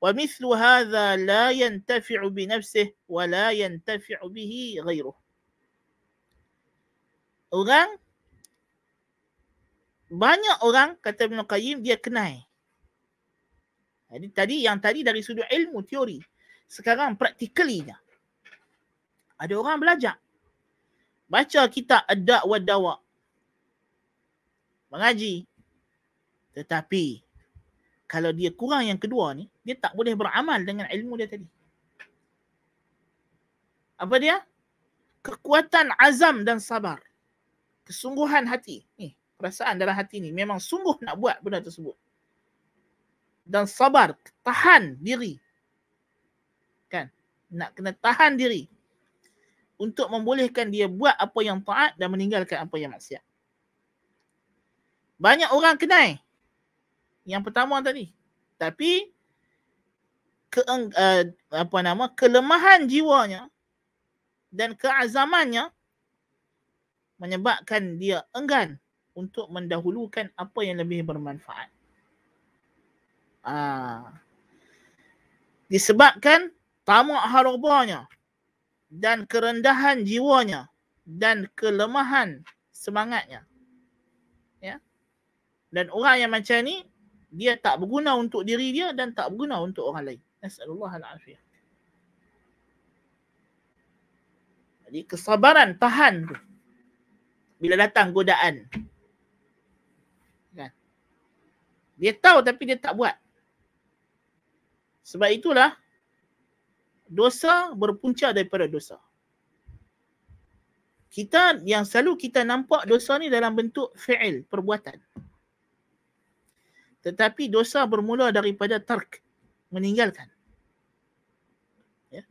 ومثل هذا لا ينتفع بنفسه ولا ينتفع به غيره orang banyak orang kata Ibn Qayyim dia kenal. Jadi tadi yang tadi dari sudut ilmu teori. Sekarang praktikalinya. Ada orang belajar. Baca kitab Ad-Da' wa Dawa. Mengaji. Tetapi kalau dia kurang yang kedua ni, dia tak boleh beramal dengan ilmu dia tadi. Apa dia? Kekuatan azam dan sabar kesungguhan hati ni perasaan dalam hati ni memang sungguh nak buat benda tersebut dan sabar tahan diri kan nak kena tahan diri untuk membolehkan dia buat apa yang taat dan meninggalkan apa yang maksiat banyak orang kenal yang pertama tadi tapi ke uh, apa nama kelemahan jiwanya dan keazamannya menyebabkan dia enggan untuk mendahulukan apa yang lebih bermanfaat. Ah. disebabkan tamak harubanya dan kerendahan jiwanya dan kelemahan semangatnya. Ya. Dan orang yang macam ni dia tak berguna untuk diri dia dan tak berguna untuk orang lain. Nasallallahu alaihi Jadi kesabaran tahan tu. Bila datang godaan. Kan? Dia tahu tapi dia tak buat. Sebab itulah dosa berpunca daripada dosa. Kita yang selalu kita nampak dosa ni dalam bentuk fi'il, perbuatan. Tetapi dosa bermula daripada tark, meninggalkan. Ya.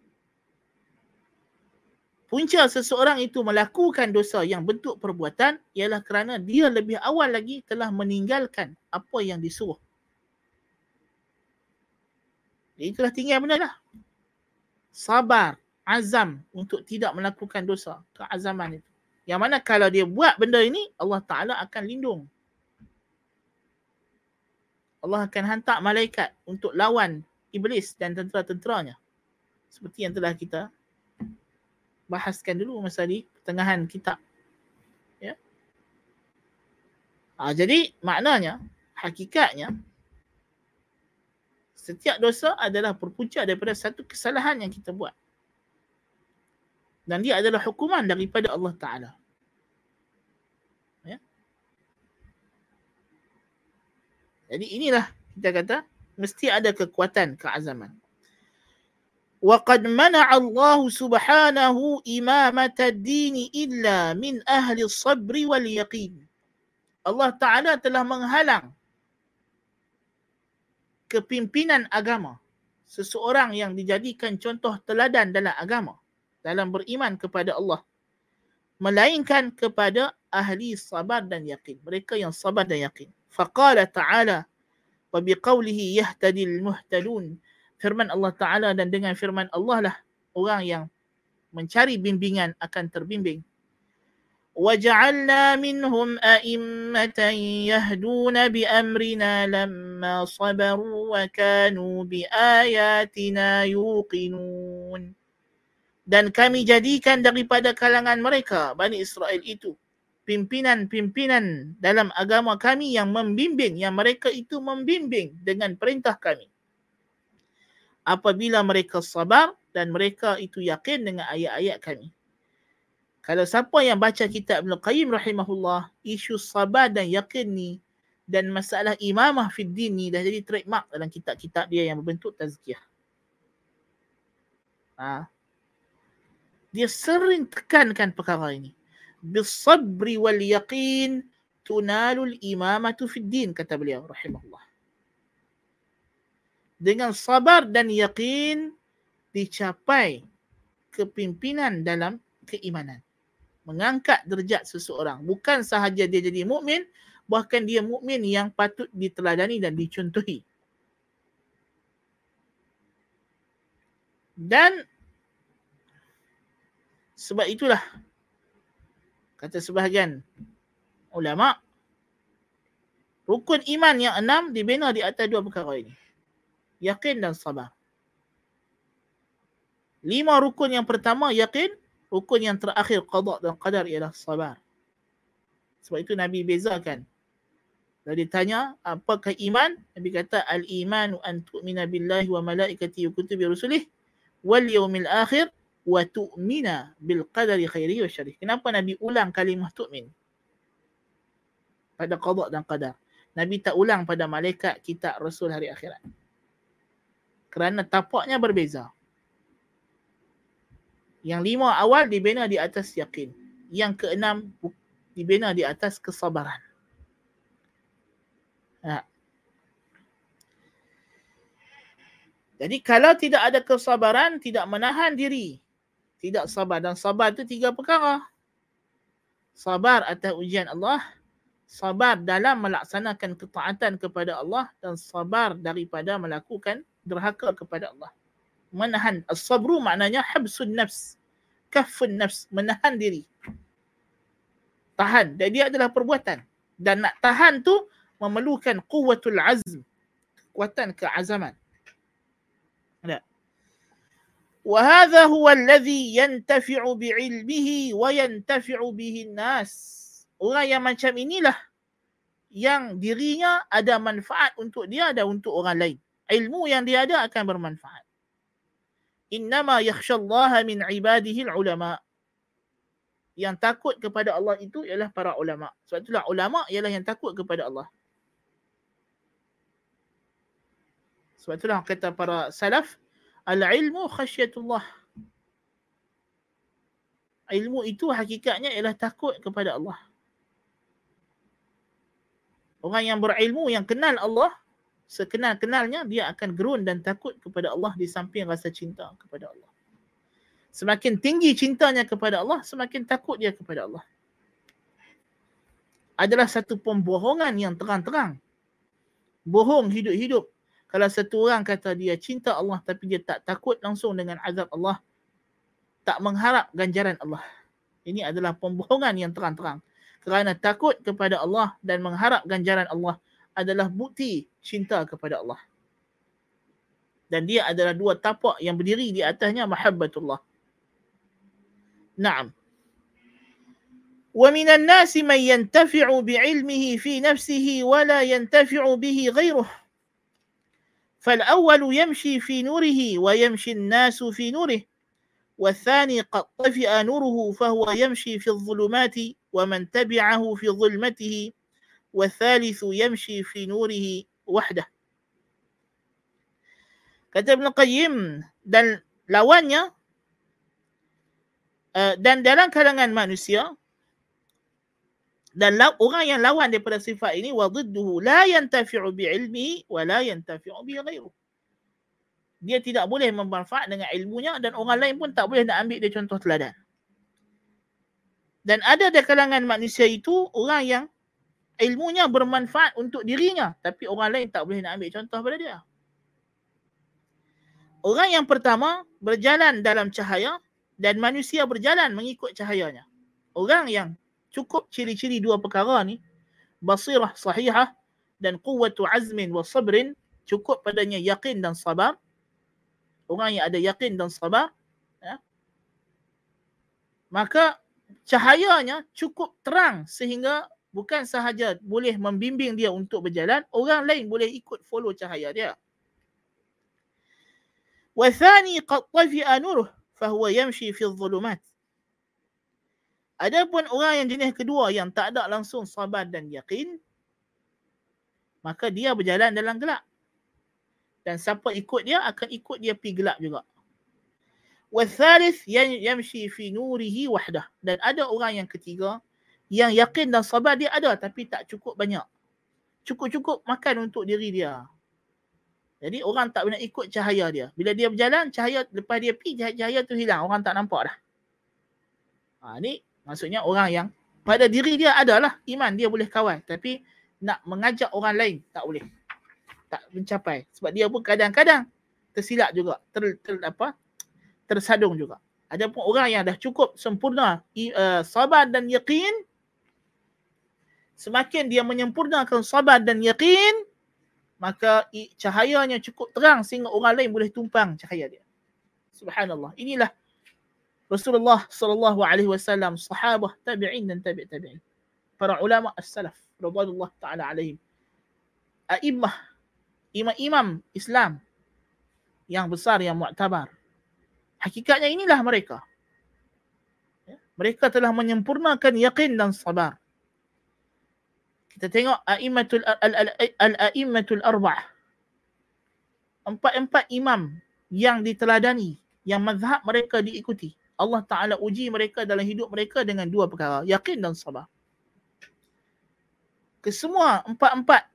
Punca seseorang itu melakukan dosa yang bentuk perbuatan ialah kerana dia lebih awal lagi telah meninggalkan apa yang disuruh. Itulah tinggal benda lah sabar, azam untuk tidak melakukan dosa. Keazaman itu. Yang mana kalau dia buat benda ini, Allah Ta'ala akan lindung. Allah akan hantar malaikat untuk lawan iblis dan tentera-tenteranya. Seperti yang telah kita bahaskan dulu masa di pertengahan kitab. Ya. Ha, jadi maknanya, hakikatnya, setiap dosa adalah berpunca daripada satu kesalahan yang kita buat. Dan dia adalah hukuman daripada Allah Ta'ala. Ya? Jadi inilah kita kata, mesti ada kekuatan keazaman. وقد منع الله سبحانه إمامة الدين إلا من أهل الصبر واليقين. Allah Ta'ala telah menghalang kepimpinan agama seseorang yang dijadikan contoh teladan dalam agama dalam beriman kepada Allah melainkan kepada ahli sabar dan yakin mereka yang sabar dan yakin faqala ta'ala wa biqawlihi yahtadil muhtadun firman Allah Ta'ala dan dengan firman Allah lah orang yang mencari bimbingan akan terbimbing وجعلنا منهم أئمة يهدون بأمرنا لما صبروا وكانوا بآياتنا يوقنون dan kami jadikan daripada kalangan mereka Bani Israel itu pimpinan-pimpinan dalam agama kami yang membimbing yang mereka itu membimbing dengan perintah kami apabila mereka sabar dan mereka itu yakin dengan ayat-ayat kami kalau siapa yang baca kitab Ibn Qayyim rahimahullah, isu sabar dan yakin ni dan masalah imamah fid din ni dah jadi trademark dalam kitab-kitab dia yang berbentuk tazkiyah. Ha. Dia sering tekankan perkara ini. Bisabri wal yaqin tunalul imamatu fid din kata beliau rahimahullah. Dengan sabar dan yakin dicapai kepimpinan dalam keimanan mengangkat derajat seseorang bukan sahaja dia jadi mukmin bahkan dia mukmin yang patut diteladani dan dicontohi dan sebab itulah kata sebahagian ulama rukun iman yang enam dibina di atas dua perkara ini yakin dan sabar lima rukun yang pertama yakin rukun yang terakhir qada dan qadar ialah sabar. Sebab itu Nabi bezakan. Kalau ditanya apakah iman? Nabi kata al-iman an tu'mina billahi wa malaikati wa kutubi rusulih wal yaumil akhir wa tu'mina bil qadari khairi wa syarih. Kenapa Nabi ulang kalimah tu'min? Pada qada dan qadar. Nabi tak ulang pada malaikat, kitab, rasul hari akhirat. Kerana tapaknya berbeza. Yang lima awal dibina di atas yakin. Yang keenam dibina di atas kesabaran. Ha. Jadi kalau tidak ada kesabaran, tidak menahan diri. Tidak sabar. Dan sabar itu tiga perkara. Sabar atas ujian Allah. Sabar dalam melaksanakan ketaatan kepada Allah. Dan sabar daripada melakukan derhaka kepada Allah menahan as-sabru maknanya habsun nafs kafun nafs menahan diri tahan dan dia adalah perbuatan dan nak tahan tu memerlukan quwwatul azm kekuatan keazaman ada وهذا هو الذي ينتفع بعلمه وينتفع به الناس orang yang macam inilah yang dirinya ada manfaat untuk dia dan untuk orang lain ilmu yang dia ada akan bermanfaat innama yakhshallaha min ibadihi ulama yang takut kepada Allah itu ialah para ulama sebab itulah ulama ialah yang takut kepada Allah Sebab itulah kata para salaf Al-ilmu khasyatullah. Ilmu itu hakikatnya ialah takut kepada Allah. Orang yang berilmu, yang kenal Allah, sekenal-kenalnya dia akan gerun dan takut kepada Allah di samping rasa cinta kepada Allah. Semakin tinggi cintanya kepada Allah, semakin takut dia kepada Allah. Adalah satu pembohongan yang terang-terang. Bohong hidup-hidup kalau satu orang kata dia cinta Allah tapi dia tak takut langsung dengan azab Allah, tak mengharap ganjaran Allah. Ini adalah pembohongan yang terang-terang. Kerana takut kepada Allah dan mengharap ganjaran Allah adalah bukti cinta kepada Allah. Dan dia adalah dua tapak yang berdiri di atasnya mahabbatullah. Naam. ومن الناس من ينتفع بعلمه في نفسه ولا ينتفع به غيره فالأول يمشي في نوره ويمشي الناس في نوره والثاني قد طفئ نوره فهو يمشي في الظلمات ومن تبعه في ظلمته والثالث يمشي في نوره وحده. kata Ibn Qayyim dan lawannya dan dalam kalangan manusia dan orang yang lawan daripada sifat ini wa la yantafi'u bi ilmi wa la yantafi'u bi ghairu dia tidak boleh bermanfaat dengan ilmunya dan orang lain pun tak boleh nak ambil dia contoh teladan. Dan ada di kalangan manusia itu orang yang ilmunya bermanfaat untuk dirinya tapi orang lain tak boleh nak ambil contoh pada dia. Orang yang pertama berjalan dalam cahaya dan manusia berjalan mengikut cahayanya. Orang yang cukup ciri-ciri dua perkara ni. Basirah sahihah dan quwwatu azmin wa sabrin cukup padanya yakin dan sabar. Orang yang ada yakin dan sabar ya, maka cahayanya cukup terang sehingga bukan sahaja boleh membimbing dia untuk berjalan orang lain boleh ikut follow cahaya dia. Wa thani qad tafi'a nuruh fahuwa yamshi fi dhulumat Adapun orang yang jenis kedua yang tak ada langsung sabar dan yakin, maka dia berjalan dalam gelap. Dan siapa ikut dia akan ikut dia pergi gelap juga. Wathalith yamshi fi nurihi wahdah. Dan ada orang yang ketiga yang yakin dan sabar dia ada tapi tak cukup banyak. Cukup-cukup makan untuk diri dia. Jadi orang tak boleh ikut cahaya dia. Bila dia berjalan, cahaya lepas dia pergi, cahaya tu hilang. Orang tak nampak dah. Ha, ni Maksudnya orang yang pada diri dia adalah iman dia boleh kawal tapi nak mengajak orang lain tak boleh. Tak mencapai sebab dia pun kadang-kadang tersilap juga, ter, ter apa? tersadung juga. Ada pun orang yang dah cukup sempurna uh, sabar dan yakin semakin dia menyempurnakan sabar dan yakin maka cahayanya cukup terang sehingga orang lain boleh tumpang cahaya dia. Subhanallah. Inilah Rasulullah sallallahu alaihi wasallam, sahabah, tabi'in dan tabi' tabi'in. Para ulama as-salaf radhiyallahu taala alaihim. A'immah, imam-imam Islam yang besar yang muktabar. Hakikatnya inilah mereka. Mereka telah menyempurnakan yakin dan sabar. Kita tengok a'immatul al-a'immatul arba'ah. Empat-empat imam yang diteladani, yang mazhab mereka diikuti. Allah Ta'ala uji mereka dalam hidup mereka dengan dua perkara. Yakin dan sabar. Kesemua empat-empat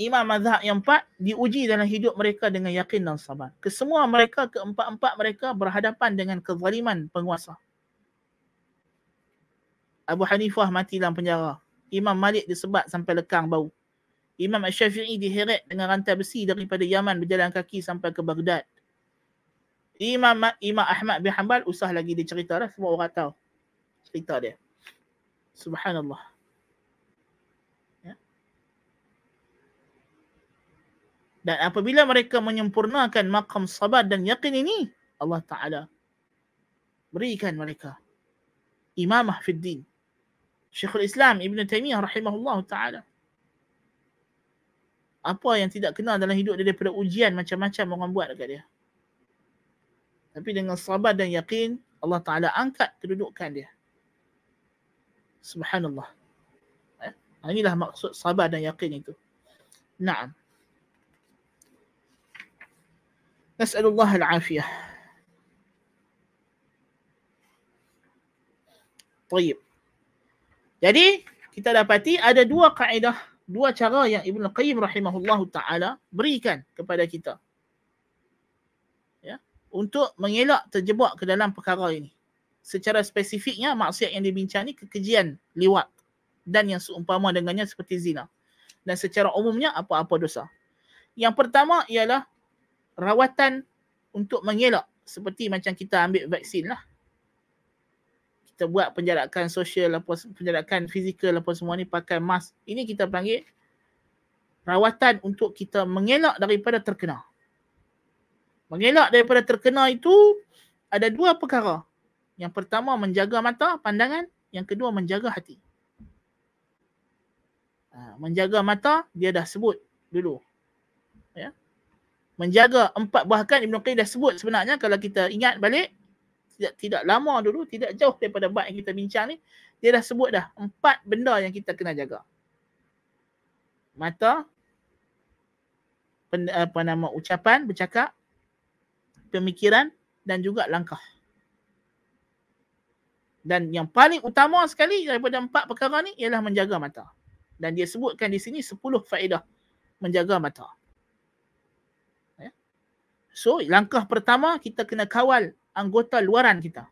imam mazhab yang empat diuji dalam hidup mereka dengan yakin dan sabar. Kesemua mereka, keempat-empat mereka berhadapan dengan kezaliman penguasa. Abu Hanifah mati dalam penjara. Imam Malik disebat sampai lekang bau. Imam Syafi'i diheret dengan rantai besi daripada Yaman berjalan kaki sampai ke Baghdad. Imam Imam Ahmad bin Hanbal usah lagi dia cerita dah semua orang tahu cerita dia. Subhanallah. Ya. Dan apabila mereka menyempurnakan makam sabar dan yakin ini, Allah Ta'ala berikan mereka imamah fid din. Syekhul Islam Ibn Taymiyah rahimahullah ta'ala. Apa yang tidak kenal dalam hidup dia daripada ujian macam-macam orang buat dekat dia. Tapi dengan sabar dan yakin, Allah Ta'ala angkat kedudukan dia. Subhanallah. Eh? Inilah maksud sabar dan yakin itu. Naam. Nas'alullah al-afiyah. Tayyib. Jadi, kita dapati ada dua kaedah, dua cara yang Ibn Qayyim rahimahullah ta'ala berikan kepada kita. Untuk mengelak terjebak ke dalam perkara ini. Secara spesifiknya, maksiat yang dibincang ni kekejian liwat dan yang seumpama dengannya seperti zina. Dan secara umumnya, apa-apa dosa. Yang pertama ialah rawatan untuk mengelak seperti macam kita ambil vaksin lah. Kita buat penjarakan sosial penjarakan fizikal apa semua ni pakai mask. Ini kita panggil rawatan untuk kita mengelak daripada terkena. Mengelak daripada terkena itu ada dua perkara. Yang pertama menjaga mata, pandangan. Yang kedua menjaga hati. Ha, menjaga mata, dia dah sebut dulu. Ya menjaga empat bahkan Ibn Qayyim dah sebut sebenarnya kalau kita ingat balik tidak tidak lama dulu tidak jauh daripada bab yang kita bincang ni dia dah sebut dah empat benda yang kita kena jaga mata apa nama ucapan bercakap pemikiran dan juga langkah. Dan yang paling utama sekali daripada empat perkara ni ialah menjaga mata. Dan dia sebutkan di sini sepuluh faedah menjaga mata. So langkah pertama kita kena kawal anggota luaran kita.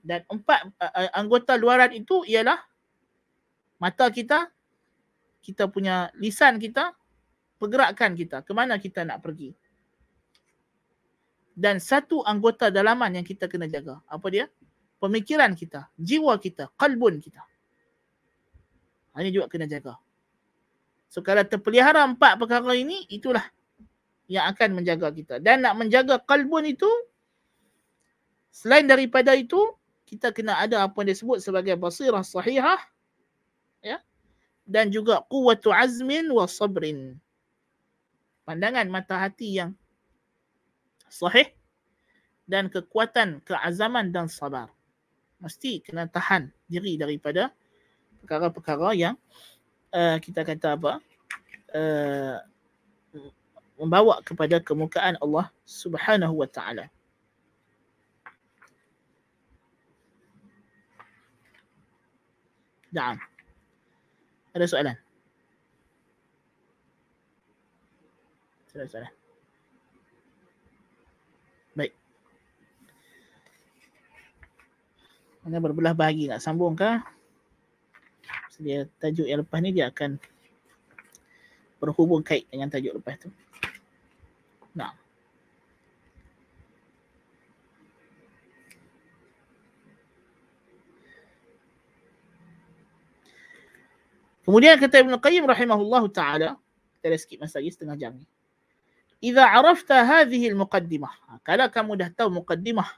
Dan empat uh, anggota luaran itu ialah mata kita, kita punya lisan kita, pergerakan kita, ke mana kita nak pergi. Dan satu anggota dalaman yang kita kena jaga. Apa dia? Pemikiran kita, jiwa kita, kalbun kita. Ini juga kena jaga. So kalau terpelihara empat perkara ini, itulah yang akan menjaga kita. Dan nak menjaga kalbun itu, selain daripada itu, kita kena ada apa yang disebut sebagai basirah sahihah. Ya? Dan juga kuwatu azmin wa sabrin. Pandangan mata hati yang sahih dan kekuatan keazaman dan sabar. Mesti kena tahan diri daripada perkara-perkara yang uh, kita kata apa? Uh, membawa kepada kemukaan Allah Subhanahu wa taala. Naam. Ada soalan? Ada soalan? Baik. Mana berbelah bahagi nak sambung ke? Dia tajuk yang lepas ni dia akan berhubung kait dengan tajuk lepas tu. Nah. Kemudian kata Ibn Qayyim rahimahullahu ta'ala, kita dah skip masa lagi setengah jam ni. Iza arafta hadhihi al-muqaddimah. Ha, kalau kamu dah tahu muqaddimah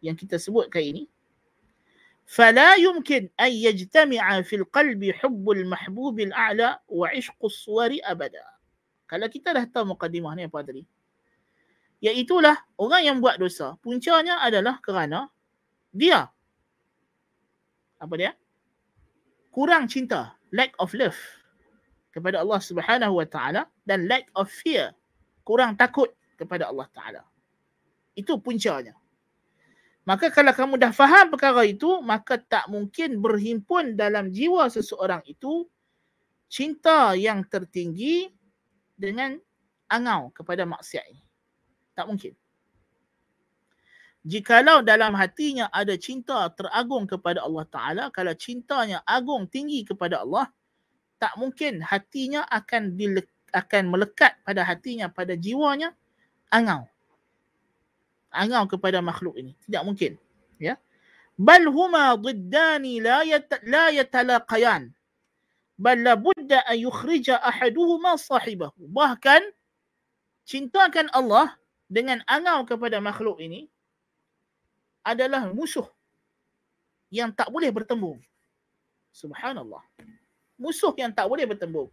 yang kita sebut kali ini, فلا يمكن أن يجتمع في القلب حب المحبوب الأعلى وعشق الصور أبدا. Kalau kita dah tahu muqaddimah ni apa tadi? Iaitulah orang yang buat dosa. Puncanya adalah kerana dia. Apa dia? Kurang cinta. Lack of love. Kepada Allah subhanahu wa ta'ala. Dan lack of fear. Kurang takut kepada Allah ta'ala. Itu puncanya. Maka kalau kamu dah faham perkara itu, maka tak mungkin berhimpun dalam jiwa seseorang itu cinta yang tertinggi dengan angau kepada maksiat ini. Tak mungkin. Jikalau dalam hatinya ada cinta teragung kepada Allah Ta'ala, kalau cintanya agung tinggi kepada Allah, tak mungkin hatinya akan dile- akan melekat pada hatinya, pada jiwanya, angau. Angau kepada makhluk ini. Tidak mungkin. Ya. Bal huma diddani la, la yatalaqayan. Bal la budda an yukhrija ahaduhuma sahibahu. Bahkan, cintakan Allah dengan angau kepada makhluk ini adalah musuh yang tak boleh bertembung. Subhanallah. Musuh yang tak boleh bertembung.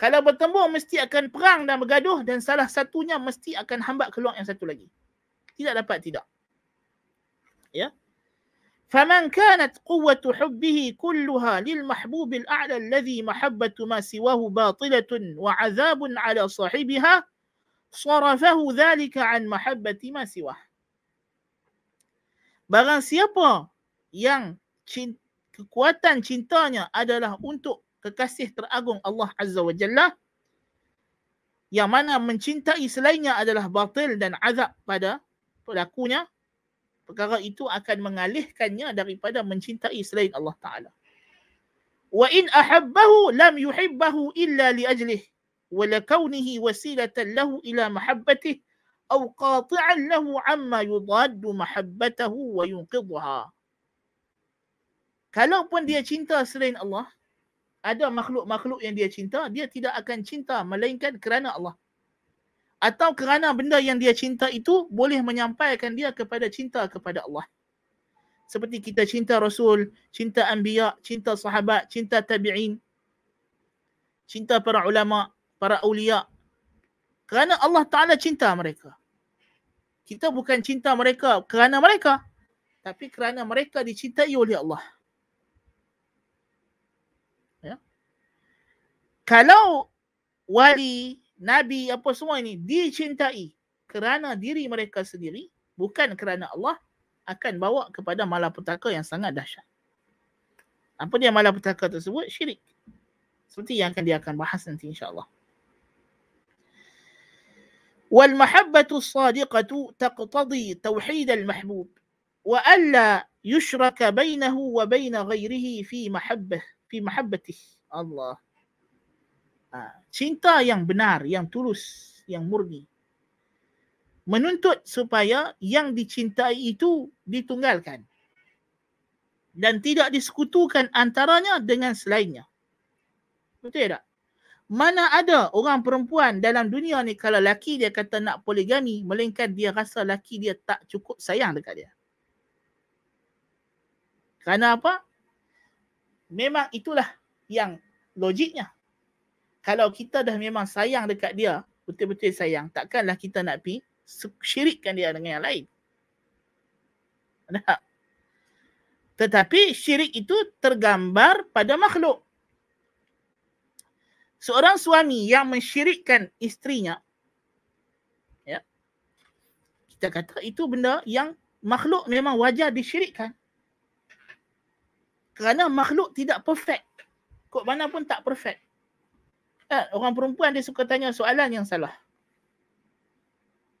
Kalau bertembung mesti akan perang dan bergaduh dan salah satunya mesti akan hambat keluar yang satu lagi Tidak dapat tidak. Ya. فمن كانت قوة حبه كلها للمحبوب الأعلى الذي محبة ما سواه باطلة وعذاب على صاحبها صرفه ذلك عن محبة ما سواه Barang siapa yang cinta, kekuatan cintanya adalah untuk kekasih teragung Allah Azza wa Jalla yang mana mencintai selainnya adalah batil dan azab pada pelakunya perkara itu akan mengalihkannya daripada mencintai selain Allah Taala. Wa in ahabbahu lam yuhibbahu illa li ajlih wa lakaunihi wasilatan lahu ila mahabbatih, aw qati'an lahu amma yudaddu mahabbatahu wa yunqidha. Kalaupun dia cinta selain Allah, ada makhluk-makhluk yang dia cinta, dia tidak akan cinta melainkan kerana Allah. Atau kerana benda yang dia cinta itu boleh menyampaikan dia kepada cinta kepada Allah. Seperti kita cinta Rasul, cinta Anbiya, cinta sahabat, cinta tabi'in, cinta para ulama, para awliya. Kerana Allah Ta'ala cinta mereka kita bukan cinta mereka kerana mereka tapi kerana mereka dicintai oleh Allah. Ya. Kalau wali, nabi apa semua ini dicintai kerana diri mereka sendiri bukan kerana Allah akan bawa kepada malapetaka yang sangat dahsyat. Apa dia malapetaka tersebut? Syirik. Seperti yang akan dia akan bahas nanti insya-Allah. Wal mahabbatu sadiqatu taqtadi tauhid al mahbub wa alla yushraka bainahu wa bain ghairihi fi mahabbah fi mahabbatihi. Allah. Ha, cinta yang benar, yang tulus, yang murni. Menuntut supaya yang dicintai itu ditunggalkan dan tidak disekutukan antaranya dengan selainnya. Betul tak? Mana ada orang perempuan dalam dunia ni kalau laki dia kata nak poligami melainkan dia rasa laki dia tak cukup sayang dekat dia. Kerana apa? Memang itulah yang logiknya. Kalau kita dah memang sayang dekat dia, betul-betul sayang, takkanlah kita nak pi syirikkan dia dengan yang lain. Tak? Tetapi syirik itu tergambar pada makhluk seorang suami yang mensyirikkan istrinya ya kita kata itu benda yang makhluk memang wajar disyirikkan kerana makhluk tidak perfect kok mana pun tak perfect eh, orang perempuan dia suka tanya soalan yang salah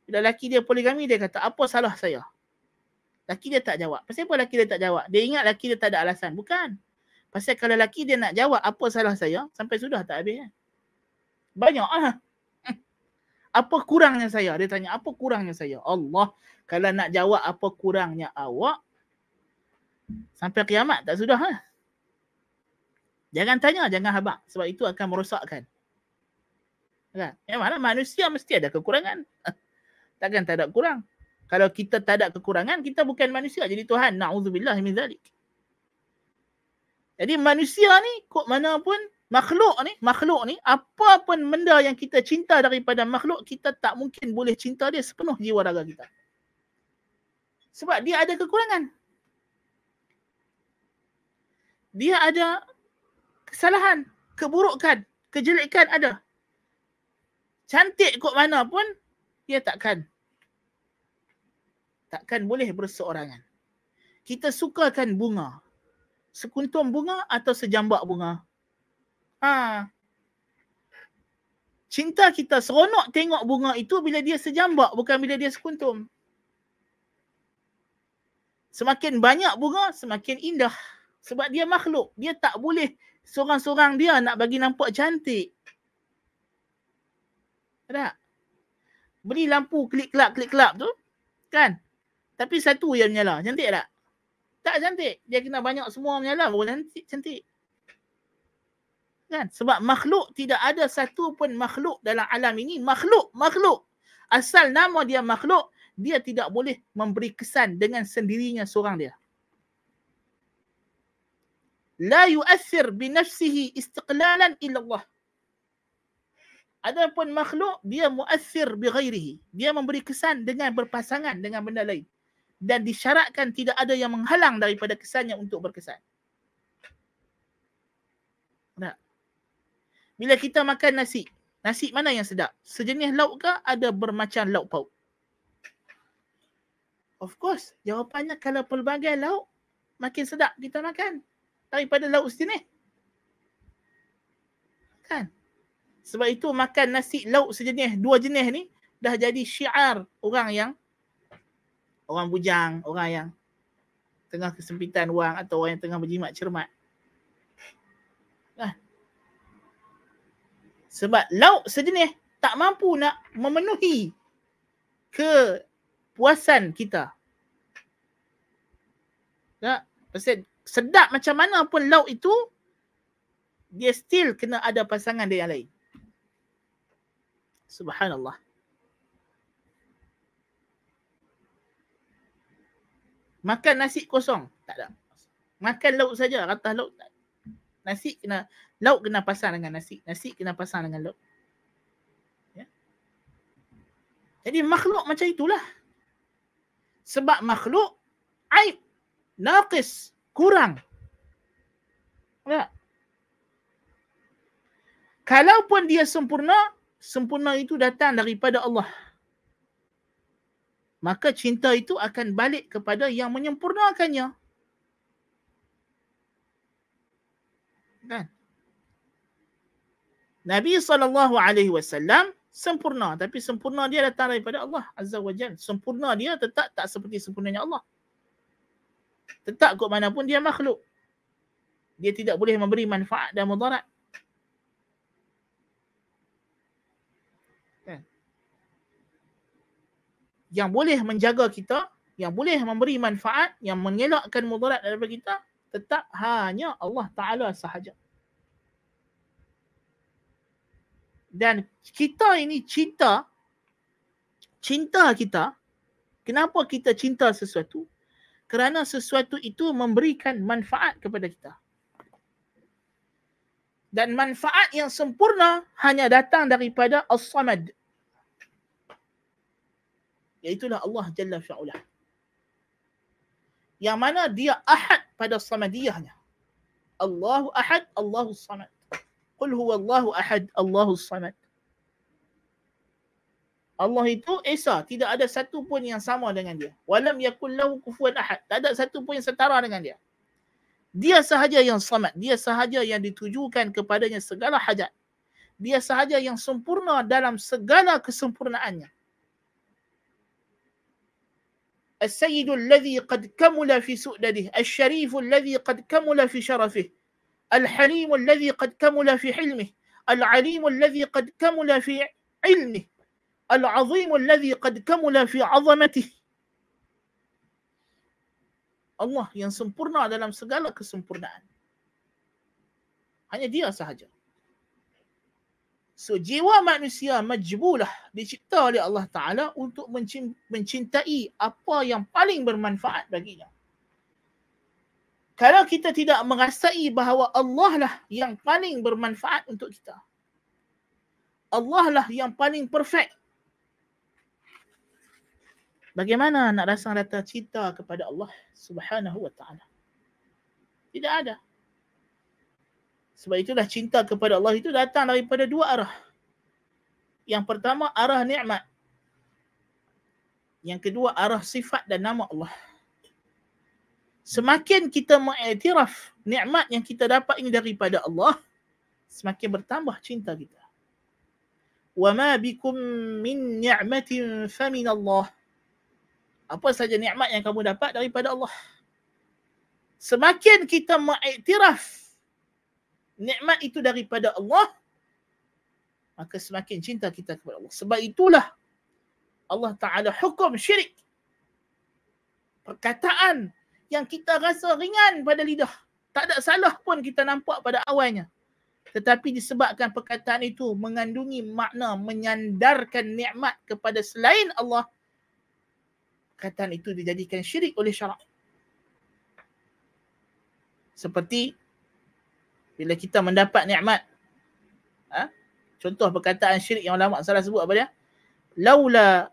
bila laki dia poligami dia kata apa salah saya laki dia tak jawab pasal apa laki dia tak jawab dia ingat laki dia tak ada alasan bukan Pasal kalau lelaki dia nak jawab apa salah saya, sampai sudah tak habis kan. Banyak ah. *laughs* Apa kurangnya saya? Dia tanya, apa kurangnya saya? Allah, kalau nak jawab apa kurangnya awak, sampai kiamat tak sudah ha? Jangan tanya, jangan habak. Sebab itu akan merosakkan. Kan? Mana manusia mesti ada kekurangan. *laughs* Takkan tak ada kurang. Kalau kita tak ada kekurangan, kita bukan manusia. Jadi Tuhan, na'udzubillah min zalik. Jadi manusia ni kok mana pun makhluk ni, makhluk ni apa pun benda yang kita cinta daripada makhluk kita tak mungkin boleh cinta dia sepenuh jiwa raga kita. Sebab dia ada kekurangan. Dia ada kesalahan, keburukan, kejelekan ada. Cantik kok mana pun dia takkan takkan boleh berseorangan. Kita sukakan bunga, sekuntum bunga atau sejambak bunga? Ha. Cinta kita seronok tengok bunga itu bila dia sejambak bukan bila dia sekuntum. Semakin banyak bunga, semakin indah. Sebab dia makhluk. Dia tak boleh seorang-seorang dia nak bagi nampak cantik. Tak? Beri lampu klik-kelap, klik-kelap tu. Kan? Tapi satu yang menyala. Cantik tak? Tak cantik. Dia kena banyak semua menyala baru cantik. cantik. Kan? Sebab makhluk tidak ada satu pun makhluk dalam alam ini. Makhluk, makhluk. Asal nama dia makhluk, dia tidak boleh memberi kesan dengan sendirinya seorang dia. La yu'athir binafsihi istiqlalan illa Allah. Adapun makhluk, dia mu'athir bighairihi. Dia memberi kesan dengan berpasangan dengan benda lain. Dan disyaratkan tidak ada yang menghalang daripada kesannya untuk berkesan. Tak. Bila kita makan nasi, nasi mana yang sedap? Sejenis lauk ke ada bermacam lauk pauk? Of course, jawapannya kalau pelbagai lauk, makin sedap kita makan daripada lauk sejenis. Kan? Sebab itu makan nasi lauk sejenis, dua jenis ni dah jadi syiar orang yang orang bujang, orang yang tengah kesempitan wang atau orang yang tengah berjimat cermat. Nah. Sebab lauk sejenis tak mampu nak memenuhi kepuasan kita. Tak? Pasal sedap macam mana pun lauk itu, dia still kena ada pasangan dia yang lain. Subhanallah. Makan nasi kosong. Tak ada. Makan lauk saja. Ratah lauk tak. Nasi kena, lauk kena pasang dengan nasi. Nasi kena pasang dengan lauk. Ya. Jadi makhluk macam itulah. Sebab makhluk aib, naqis, kurang. Ya. Kalaupun dia sempurna, sempurna itu datang daripada Allah. Maka cinta itu akan balik kepada yang menyempurnakannya. Kan? Nabi SAW sempurna. Tapi sempurna dia datang daripada Allah Azza wa Jal. Sempurna dia tetap tak seperti sempurnanya Allah. Tetap kot mana pun dia makhluk. Dia tidak boleh memberi manfaat dan mudarat. Yang boleh menjaga kita, yang boleh memberi manfaat, yang mengelakkan mudarat daripada kita, tetap hanya Allah Ta'ala sahaja. Dan kita ini cinta, cinta kita, kenapa kita cinta sesuatu? Kerana sesuatu itu memberikan manfaat kepada kita. Dan manfaat yang sempurna hanya datang daripada As-Samad Iaitulah Allah Jalla fi'ulah. Yang mana dia ahad pada samadiyahnya. Allahu ahad, Allahu samad. Qul huwa Allahu ahad, Allahu samad. Allah itu Esa. Tidak ada satu pun yang sama dengan dia. Walam yakul lahu kufuan ahad. Tak ada satu pun yang setara dengan dia. Dia sahaja yang samad. Dia sahaja yang ditujukan kepadanya segala hajat. Dia sahaja yang sempurna dalam segala kesempurnaannya. السيد الذي قد كمل في سؤدده الشريف الذي قد كمل في شرفه الحليم الذي قد كمل في حلمه العليم الذي قد كمل في علمه العظيم الذي قد كمل في عظمته Allah yang sempurna dalam segala kesempurnaan. Hanya dia sahaja. So jiwa manusia majbulah dicipta oleh Allah Ta'ala untuk mencintai apa yang paling bermanfaat baginya. Kalau kita tidak merasai bahawa Allah lah yang paling bermanfaat untuk kita. Allah lah yang paling perfect. Bagaimana nak rasa rata cinta kepada Allah Subhanahu wa taala? Tidak ada. Sebab itulah cinta kepada Allah itu datang daripada dua arah. Yang pertama arah nikmat. Yang kedua arah sifat dan nama Allah. Semakin kita mengiktiraf nikmat yang kita dapat ini daripada Allah, semakin bertambah cinta kita. Bikum min ni'matin fa min Allah. Apa saja nikmat yang kamu dapat daripada Allah. Semakin kita mengiktiraf nikmat itu daripada Allah, maka semakin cinta kita kepada Allah. Sebab itulah Allah Ta'ala hukum syirik. Perkataan yang kita rasa ringan pada lidah. Tak ada salah pun kita nampak pada awalnya. Tetapi disebabkan perkataan itu mengandungi makna menyandarkan nikmat kepada selain Allah, perkataan itu dijadikan syirik oleh syarak. Seperti bila kita mendapat nikmat. Ha? Contoh perkataan syirik yang ulama salah sebut apa dia? Laula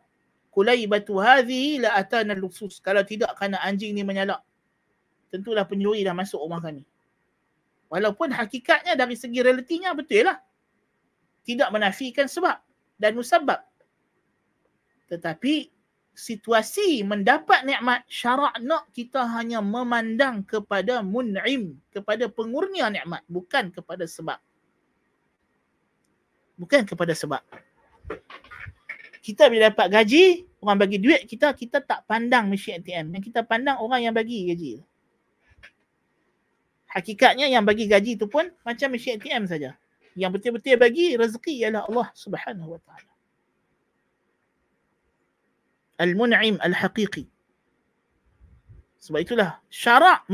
kulaibatu hadhihi la atana lusus. Kalau tidak kerana anjing ni menyalak. Tentulah penyuri dah masuk rumah kami. Walaupun hakikatnya dari segi realitinya betul lah. Tidak menafikan sebab dan musabab. Tetapi situasi mendapat nikmat syarak nak kita hanya memandang kepada mun'im. Kepada pengurnia nikmat. Bukan kepada sebab. Bukan kepada sebab. Kita bila dapat gaji, orang bagi duit kita, kita tak pandang mesin ATM. Yang kita pandang orang yang bagi gaji hakikatnya yang bagi gaji tu pun macam mesin ATM saja. Yang betul-betul bagi rezeki ialah Allah Subhanahu wa taala. Al-Mun'im al-Haqiqi. Sebab itulah syarak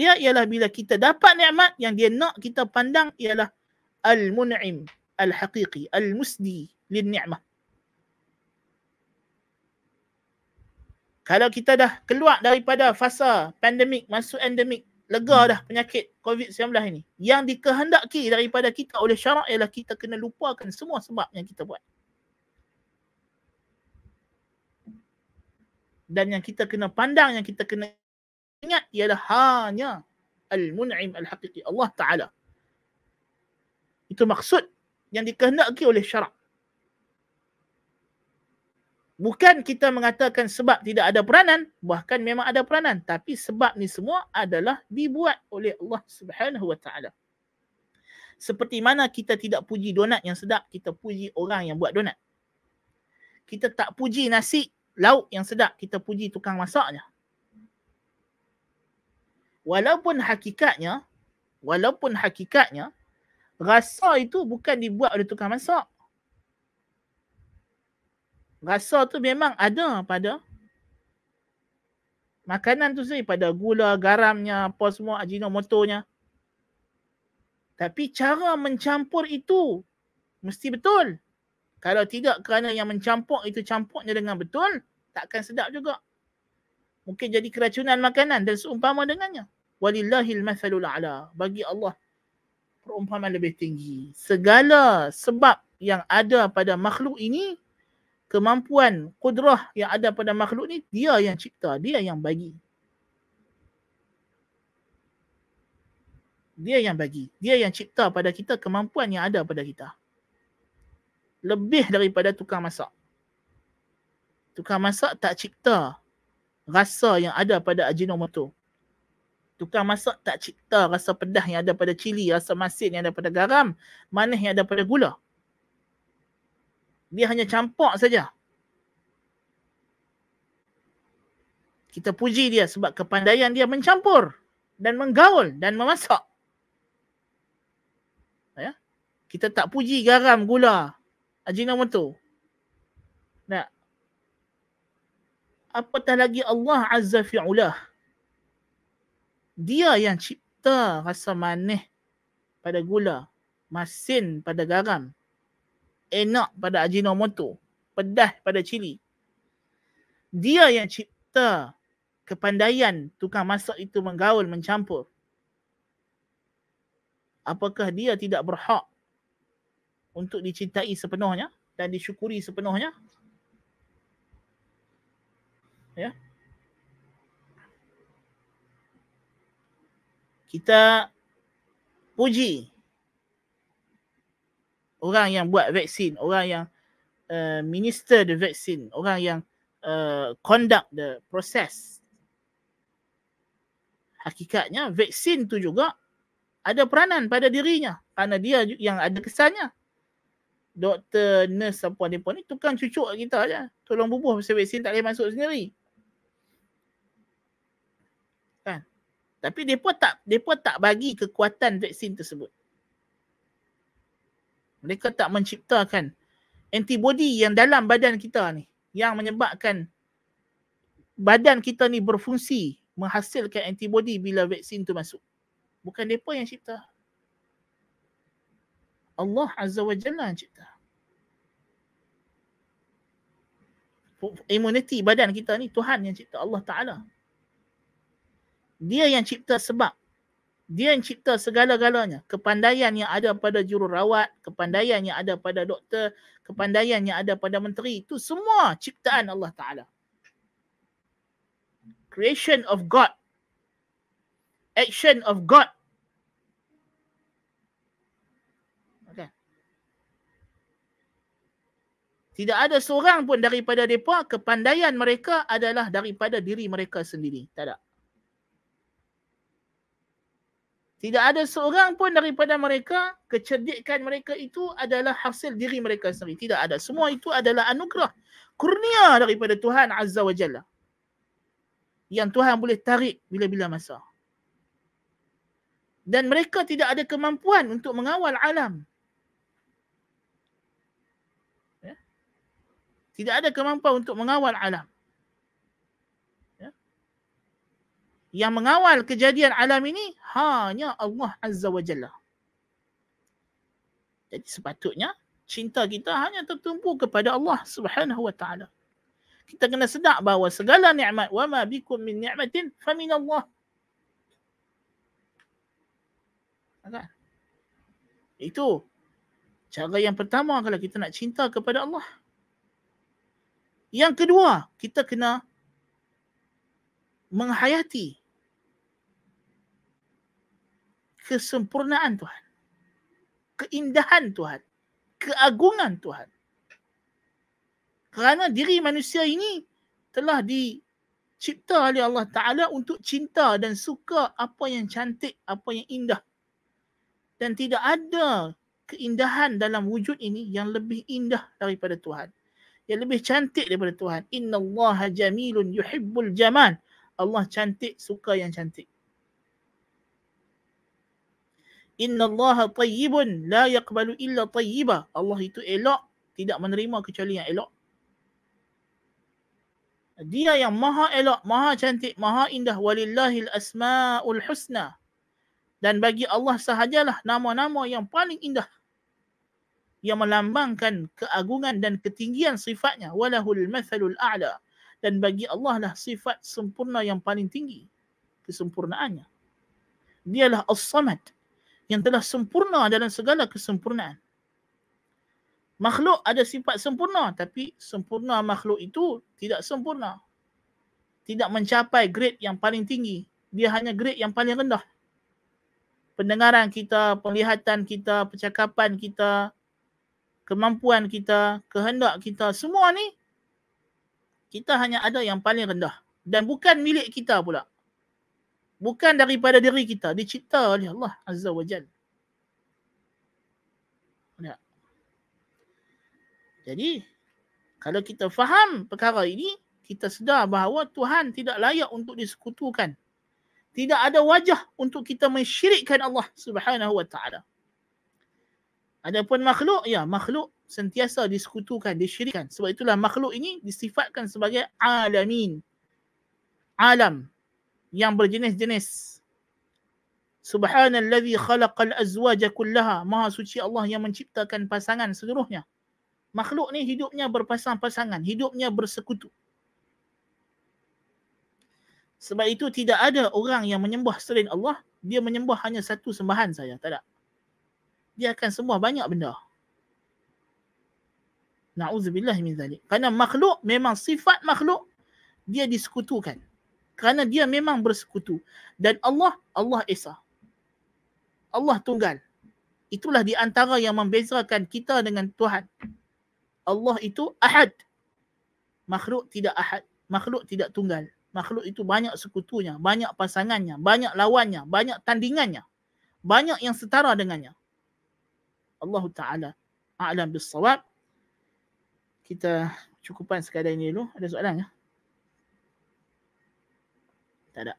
dia ialah bila kita dapat nikmat yang dia nak kita pandang ialah Al-Mun'im al-Haqiqi, al-Musdi lin-ni'mah. Kalau kita dah keluar daripada fasa pandemik masuk endemik, lega dah penyakit COVID-19 ini. Yang dikehendaki daripada kita oleh syarak ialah kita kena lupakan semua sebab yang kita buat. Dan yang kita kena pandang, yang kita kena ingat ialah hanya Al-Mun'im Al-Haqiqi Allah Ta'ala. Itu maksud yang dikehendaki oleh syarak. Bukan kita mengatakan sebab tidak ada peranan, bahkan memang ada peranan, tapi sebab ni semua adalah dibuat oleh Allah Subhanahu Wa Taala. Seperti mana kita tidak puji donat yang sedap, kita puji orang yang buat donat. Kita tak puji nasi lauk yang sedap, kita puji tukang masaknya. Walaupun hakikatnya, walaupun hakikatnya rasa itu bukan dibuat oleh tukang masak, rasa tu memang ada pada makanan tu sendiri pada gula, garamnya, apa semua ajinomotonya. Tapi cara mencampur itu mesti betul. Kalau tidak kerana yang mencampur itu campurnya dengan betul, takkan sedap juga. Mungkin jadi keracunan makanan dan seumpama dengannya. Walillahil mathalul a'la. Bagi Allah perumpamaan lebih tinggi. Segala sebab yang ada pada makhluk ini kemampuan kudrah yang ada pada makhluk ni dia yang cipta, dia yang bagi. Dia yang bagi, dia yang cipta pada kita kemampuan yang ada pada kita. Lebih daripada tukang masak. Tukang masak tak cipta rasa yang ada pada ajinomoto. Tukang masak tak cipta rasa pedas yang ada pada cili, rasa masin yang ada pada garam, manis yang ada pada gula. Dia hanya campur saja. Kita puji dia sebab kepandaian dia mencampur dan menggaul dan memasak. Ya? Kita tak puji garam, gula, ajinomoto. Nah. Apatah lagi Allah Azza fi'ulah. Dia yang cipta rasa manis pada gula, masin pada garam, enak pada ajinomoto, pedas pada cili. Dia yang cipta kepandaian tukang masak itu menggaul, mencampur. Apakah dia tidak berhak untuk dicintai sepenuhnya dan disyukuri sepenuhnya? Ya. Kita puji orang yang buat vaksin, orang yang uh, minister the vaksin, orang yang uh, conduct the process. Hakikatnya vaksin tu juga ada peranan pada dirinya kerana dia yang ada kesannya. Doktor, nurse, apa pun ni tukang cucuk kita aja. Tolong bubuh pasal vaksin tak boleh masuk sendiri. Kan? Tapi depa tak depa tak bagi kekuatan vaksin tersebut mereka tak menciptakan antibody yang dalam badan kita ni yang menyebabkan badan kita ni berfungsi menghasilkan antibody bila vaksin tu masuk. Bukan depa yang cipta. Allah Azza wa Jalla yang cipta. Immunity badan kita ni Tuhan yang cipta Allah Ta'ala. Dia yang cipta sebab. Dia yang cipta segala-galanya. Kepandaian yang ada pada jururawat, kepandaian yang ada pada doktor, kepandaian yang ada pada menteri. Itu semua ciptaan Allah Ta'ala. Creation of God. Action of God. Tidak ada seorang pun daripada mereka, kepandaian mereka adalah daripada diri mereka sendiri. Tak ada. Tidak ada seorang pun daripada mereka, kecerdikan mereka itu adalah hasil diri mereka sendiri. Tidak ada. Semua itu adalah anugerah. Kurnia daripada Tuhan Azza wa Jalla. Yang Tuhan boleh tarik bila-bila masa. Dan mereka tidak ada kemampuan untuk mengawal alam. Tidak ada kemampuan untuk mengawal alam. Ya. Yang mengawal kejadian alam ini hanya Allah Azza wa Jalla. Jadi sepatutnya cinta kita hanya tertumpu kepada Allah Subhanahu wa taala. Kita kena sedar bahawa segala nikmat wa ma bikum min ni'matin fa min Allah. Okay. Itu cara yang pertama kalau kita nak cinta kepada Allah. Yang kedua, kita kena menghayati kesempurnaan Tuhan. Keindahan Tuhan. Keagungan Tuhan. Kerana diri manusia ini telah dicipta oleh Allah Ta'ala untuk cinta dan suka apa yang cantik, apa yang indah. Dan tidak ada keindahan dalam wujud ini yang lebih indah daripada Tuhan yang lebih cantik daripada Tuhan. Inna Allah jamilun yuhibbul jamal. Allah cantik, suka yang cantik. Inna Allah tayyibun la yaqbalu illa tayyiba. Allah itu elok, tidak menerima kecuali yang elok. Dia yang maha elok, maha cantik, maha indah. Walillahil asma'ul husna. Dan bagi Allah sahajalah nama-nama yang paling indah yang melambangkan keagungan dan ketinggian sifatnya. Walahul mathalul a'la. Dan bagi Allah lah sifat sempurna yang paling tinggi kesempurnaannya. Dialah as-samad yang telah sempurna dalam segala kesempurnaan. Makhluk ada sifat sempurna tapi sempurna makhluk itu tidak sempurna. Tidak mencapai grade yang paling tinggi. Dia hanya grade yang paling rendah. Pendengaran kita penglihatan kita percakapan kita kemampuan kita, kehendak kita, semua ni kita hanya ada yang paling rendah dan bukan milik kita pula. Bukan daripada diri kita, dicipta oleh Allah Azza wa Jal. Ya. Jadi, kalau kita faham perkara ini, kita sedar bahawa Tuhan tidak layak untuk disekutukan. Tidak ada wajah untuk kita mensyirikkan Allah Subhanahu wa taala. Adapun makhluk, ya makhluk sentiasa disekutukan, disyirikan. Sebab itulah makhluk ini disifatkan sebagai alamin. Alam yang berjenis-jenis. Subhanalladzi khalaqal azwaja kullaha. Maha suci Allah yang menciptakan pasangan seluruhnya. Makhluk ni hidupnya berpasang-pasangan, hidupnya bersekutu. Sebab itu tidak ada orang yang menyembah selain Allah, dia menyembah hanya satu sembahan saja, tak ada dia akan semua banyak benda. Na'udzubillah min zalik. Kerana makhluk memang sifat makhluk dia disekutukan. Kerana dia memang bersekutu. Dan Allah, Allah Esa. Allah tunggal. Itulah di antara yang membezakan kita dengan Tuhan. Allah itu ahad. Makhluk tidak ahad. Makhluk tidak tunggal. Makhluk itu banyak sekutunya, banyak pasangannya, banyak lawannya, banyak tandingannya. Banyak yang setara dengannya. Allah Ta'ala a'lam bisawab. Kita cukupan sekadar ini dulu. Ada soalan ya? Tak ada.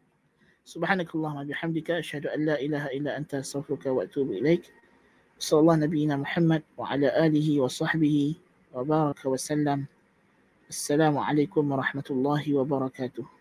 Subhanakallahumma bihamdika asyhadu an la ilaha illa anta astaghfiruka wa atubu ilaik. Sallallahu nabiyina Muhammad wa ala alihi wa sahbihi wa baraka wa sallam. Assalamualaikum warahmatullahi wabarakatuh.